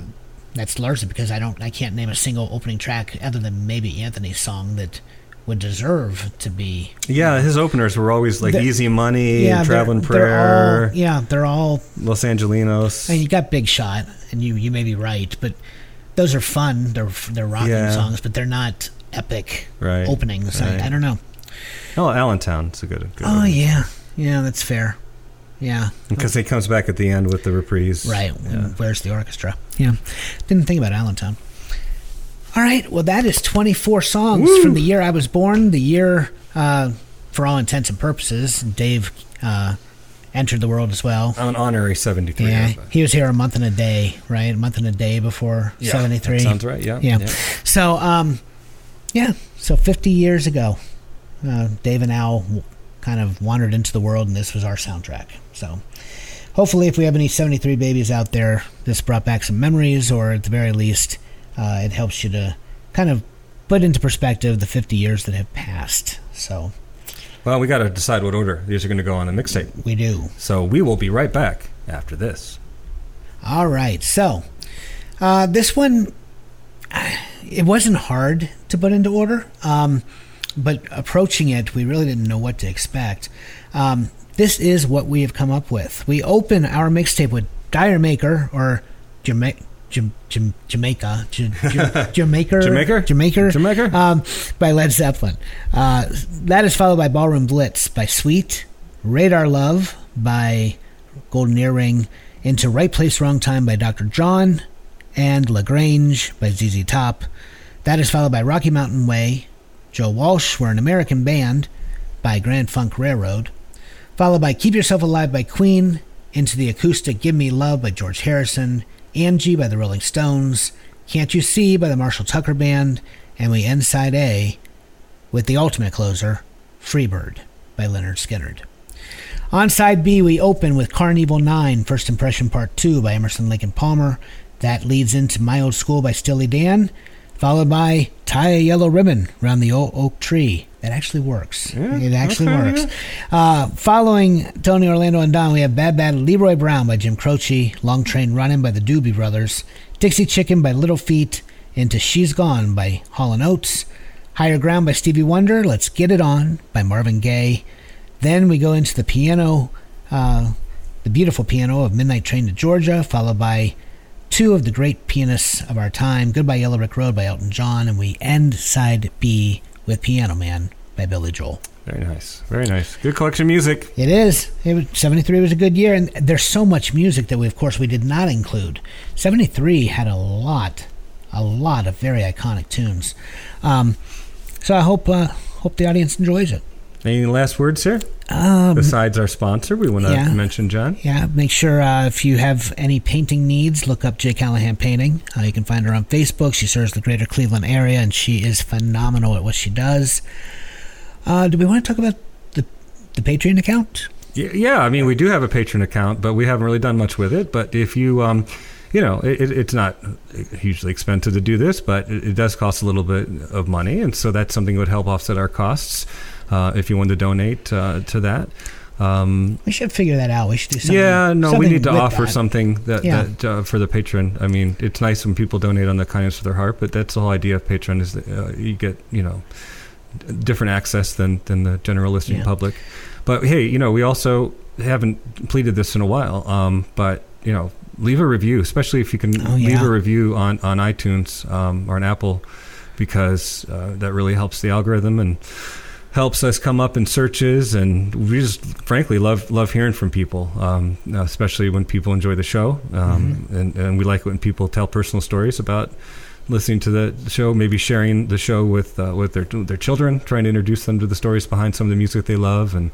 that's largely because I don't, I can't name a single opening track other than maybe Anthony's song that would deserve to be. yeah, his openers were always like The- Easy Money, they're- Traveling they're Prayer, all- yeah, they're all Los Angelenos. I mean, you got Big Shot, and you you may be right, but those are fun. They're they're rocking Yeah. songs, but they're not epic Right, openings. right. I, I don't know. oh, Allentown. It's a good. good Oh yeah, yeah, that's fair. Yeah, Because he comes back at the end with the reprise. right. Yeah. Where's the orchestra? Yeah, didn't think about Allentown. All right, well, that is 24 songs from the year I was born, the year, uh, for all intents and purposes, Dave uh, entered the world as well. An honorary 73. Yeah, he was here a month and a day, right? A month and a day before Yeah, 73. sounds right. Yeah. Yeah. So, um, yeah, so 50 years ago, uh, Dave and Al kind of wandered into the world, and this was our soundtrack. So, hopefully, if we have any 73 babies out there, this brought back some memories, or at the very least, uh, it helps you to kind of put into perspective the 50 years that have passed. So, Well, we got to decide what order these are going to go on the mixtape. we do. So we will be right back after this. All right. So, uh, this one, it wasn't hard to put into order, um, but approaching it, we really didn't know what to expect. Um, this is what we have come up with. We open our mixtape with D'yer Mak'er or Jamaica. Jam- Jam- Jamaica, *laughs* Jamaica, Jamaica? Jamaica, Jamaica? um, by Led Zeppelin. Uh, that is followed by Ballroom Blitz by Sweet, Radar Love by Golden Earring, into Right Place, Wrong Time by Dr. John and LaGrange by ZZ Top. That is followed by Rocky Mountain Way, Joe Walsh, We're an American Band by Grand Funk Railroad, followed by Keep Yourself Alive by Queen, into the acoustic Give Me Love by George Harrison, Angie by the Rolling Stones, Can't You See by the Marshall Tucker Band, and we end side A with the ultimate closer, Freebird by Lynyrd Skynyrd. On side B, we open with Karn Evil 9, First Impression Part 2 by Emerson Lake and Palmer. That leads into My Old School by Steely Dan, followed by Tie a Yellow Ribbon Around the Old Oak Tree. That actually works. it actually okay, works. Uh, following Tony Orlando and Dawn, we have Bad Bad Leroy Brown by Jim Croce, Long Train Running by the Doobie Brothers, Dixie Chicken by Little Feat, into She's Gone by Hall & Oates, Higher Ground by Stevie Wonder, Let's Get It On by Marvin Gaye. Then we go into the piano, uh, the beautiful piano of Midnight Train to Georgia, followed by two of the great pianists of our time, Goodbye Yellow Brick Road by Elton John, and we end side B with Piano Man by Billy Joel. Very nice. Very nice. Good collection of music. It is. It was, 73 was a good year, and there's so much music that we, of course, we did not include. 73 had a lot, a lot of very iconic tunes. Um, so I hope uh, hope the audience enjoys it. Any last words here? Um, Besides our sponsor, we want to yeah. mention John. Yeah, make sure uh, if you have any painting needs, look up Jay Callahan Painting. Uh, you can find her on Facebook. She serves the greater Cleveland area, and she is phenomenal at what she does. Uh, do we want to talk about the, the Patreon account? Yeah, I mean, we do have a Patreon account, but we haven't really done much with it. But if you, um, you know, it, it- it's not hugely expensive to do this, but it, does cost a little bit of money, and so that's something that would help offset our costs if you wanted to donate uh, to that. Um, We should figure that out. We should do something. yeah, no, we need to offer that. something that, Yeah. that uh, for the patron. I mean, it's nice when people donate on the kindness of their heart, but that's the whole idea of Patreon is that uh, you get, you know, different access than than the general listening Yeah. public. But hey, you know, we also haven't pleaded this in a while. Um, but you know, leave a review, especially if you can Oh, leave yeah. a review on on iTunes um, or an Apple, because uh, that really helps the algorithm and helps us come up in searches and we just frankly love love hearing from people um, especially when people enjoy the show um, and, and we like when people tell personal stories about listening to the show maybe sharing the show with uh, with their their children trying to introduce them to the stories behind some of the music they love and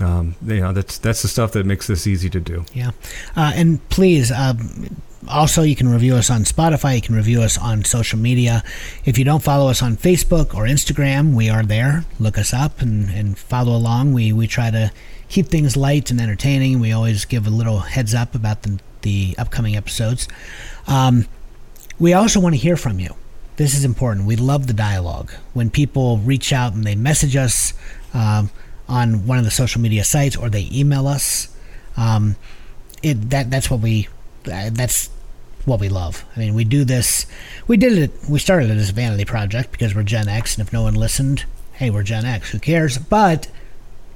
um, you know that's that's the stuff that makes this easy to do Yeah. Uh, and please, um, also, you can review us on Spotify. You can review us on social media. If you don't follow us on Facebook or Instagram, we are there. Look us up and, and follow along. We, we try to keep things light and entertaining. We always give a little heads up about the, the upcoming episodes. Um, we also want to hear from you. This is important. We love the dialogue. When people reach out and they message us um, on one of the social media sites or they email us, um, it that that's what we that's what we love. I mean, we do this. We did it. We started it as a vanity project because we're Gen X, and if no one listened, hey, we're Gen X. Who cares? But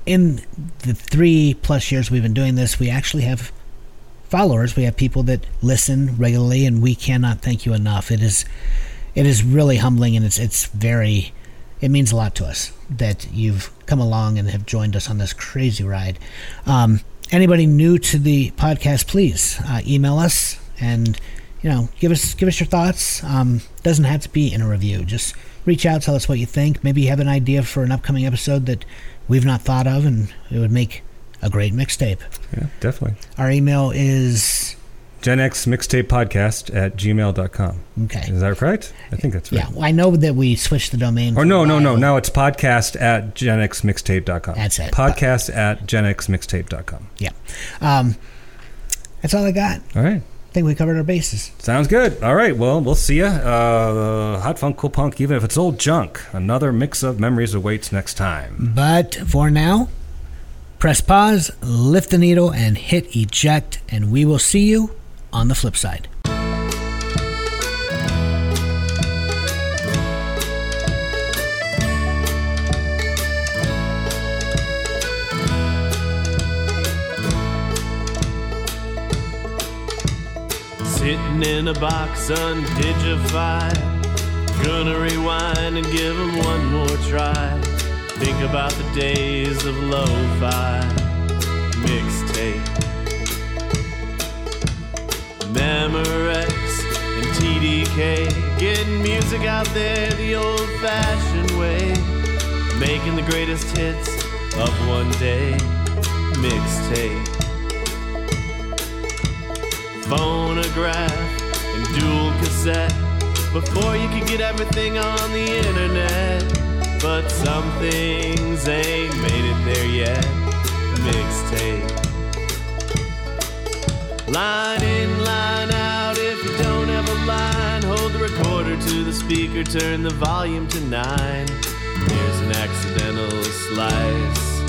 in the three plus years we've been doing this, we actually have followers. We have people that listen regularly, and we cannot thank you enough. It is it is really humbling, and it's it's very it means a lot to us that you've come along and have joined us on this crazy ride. Um, anybody new to the podcast, please uh, email us and you know give us give us your thoughts. Um, doesn't have to be in a review. Just reach out, tell us what you think. Maybe you have an idea for an upcoming episode that we've not thought of, and it would make a great mixtape. yeah definitely Our email is gen x mixtape podcast at gmail.com okay. is that right i think that's right Yeah, well, I know that we switched the domain. Or no, no, no. Now it's podcast at genxmixtape.com. That's it. Podcast at genxmixtape.com. Yeah, um, that's all I got. All right. I think we covered our bases. Sounds good. All right. Well, we'll see you. Uh, hot funk, cool punk, even if it's old junk. Another mix of memories awaits next time. But for now, press pause, lift the needle, and hit eject, and we will see you on the flip side. Sitting in a box undigified. Gonna rewind and give 'em one more try. Think about the days of lo fi mixtape. Memorex and TDK. Getting music out there the old fashioned way. Making the greatest hits of one day. Mixtape. Phonograph and dual cassette. Before you could get everything on the internet. But some things ain't made it there yet. Mixtape. Line in, line out. If you don't have a line, hold the recorder to the speaker, turn the volume to nine. Here's an accidental slice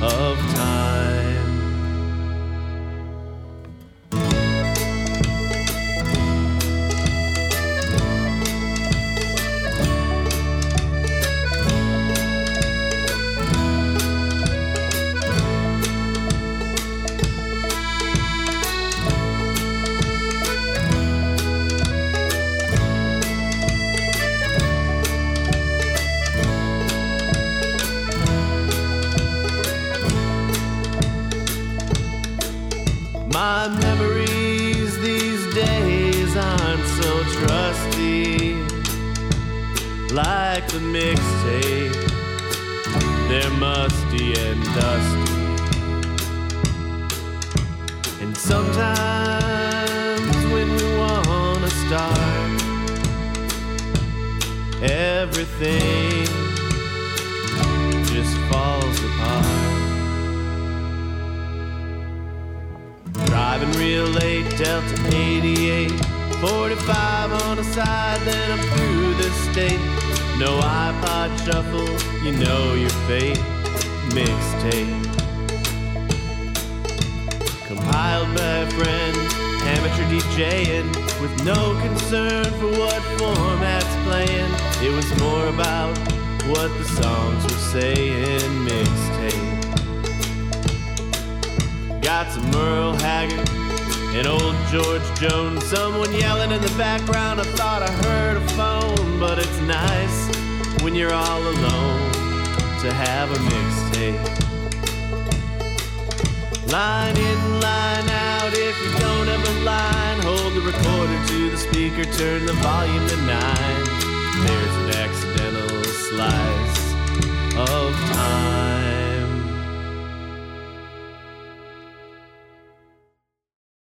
of time.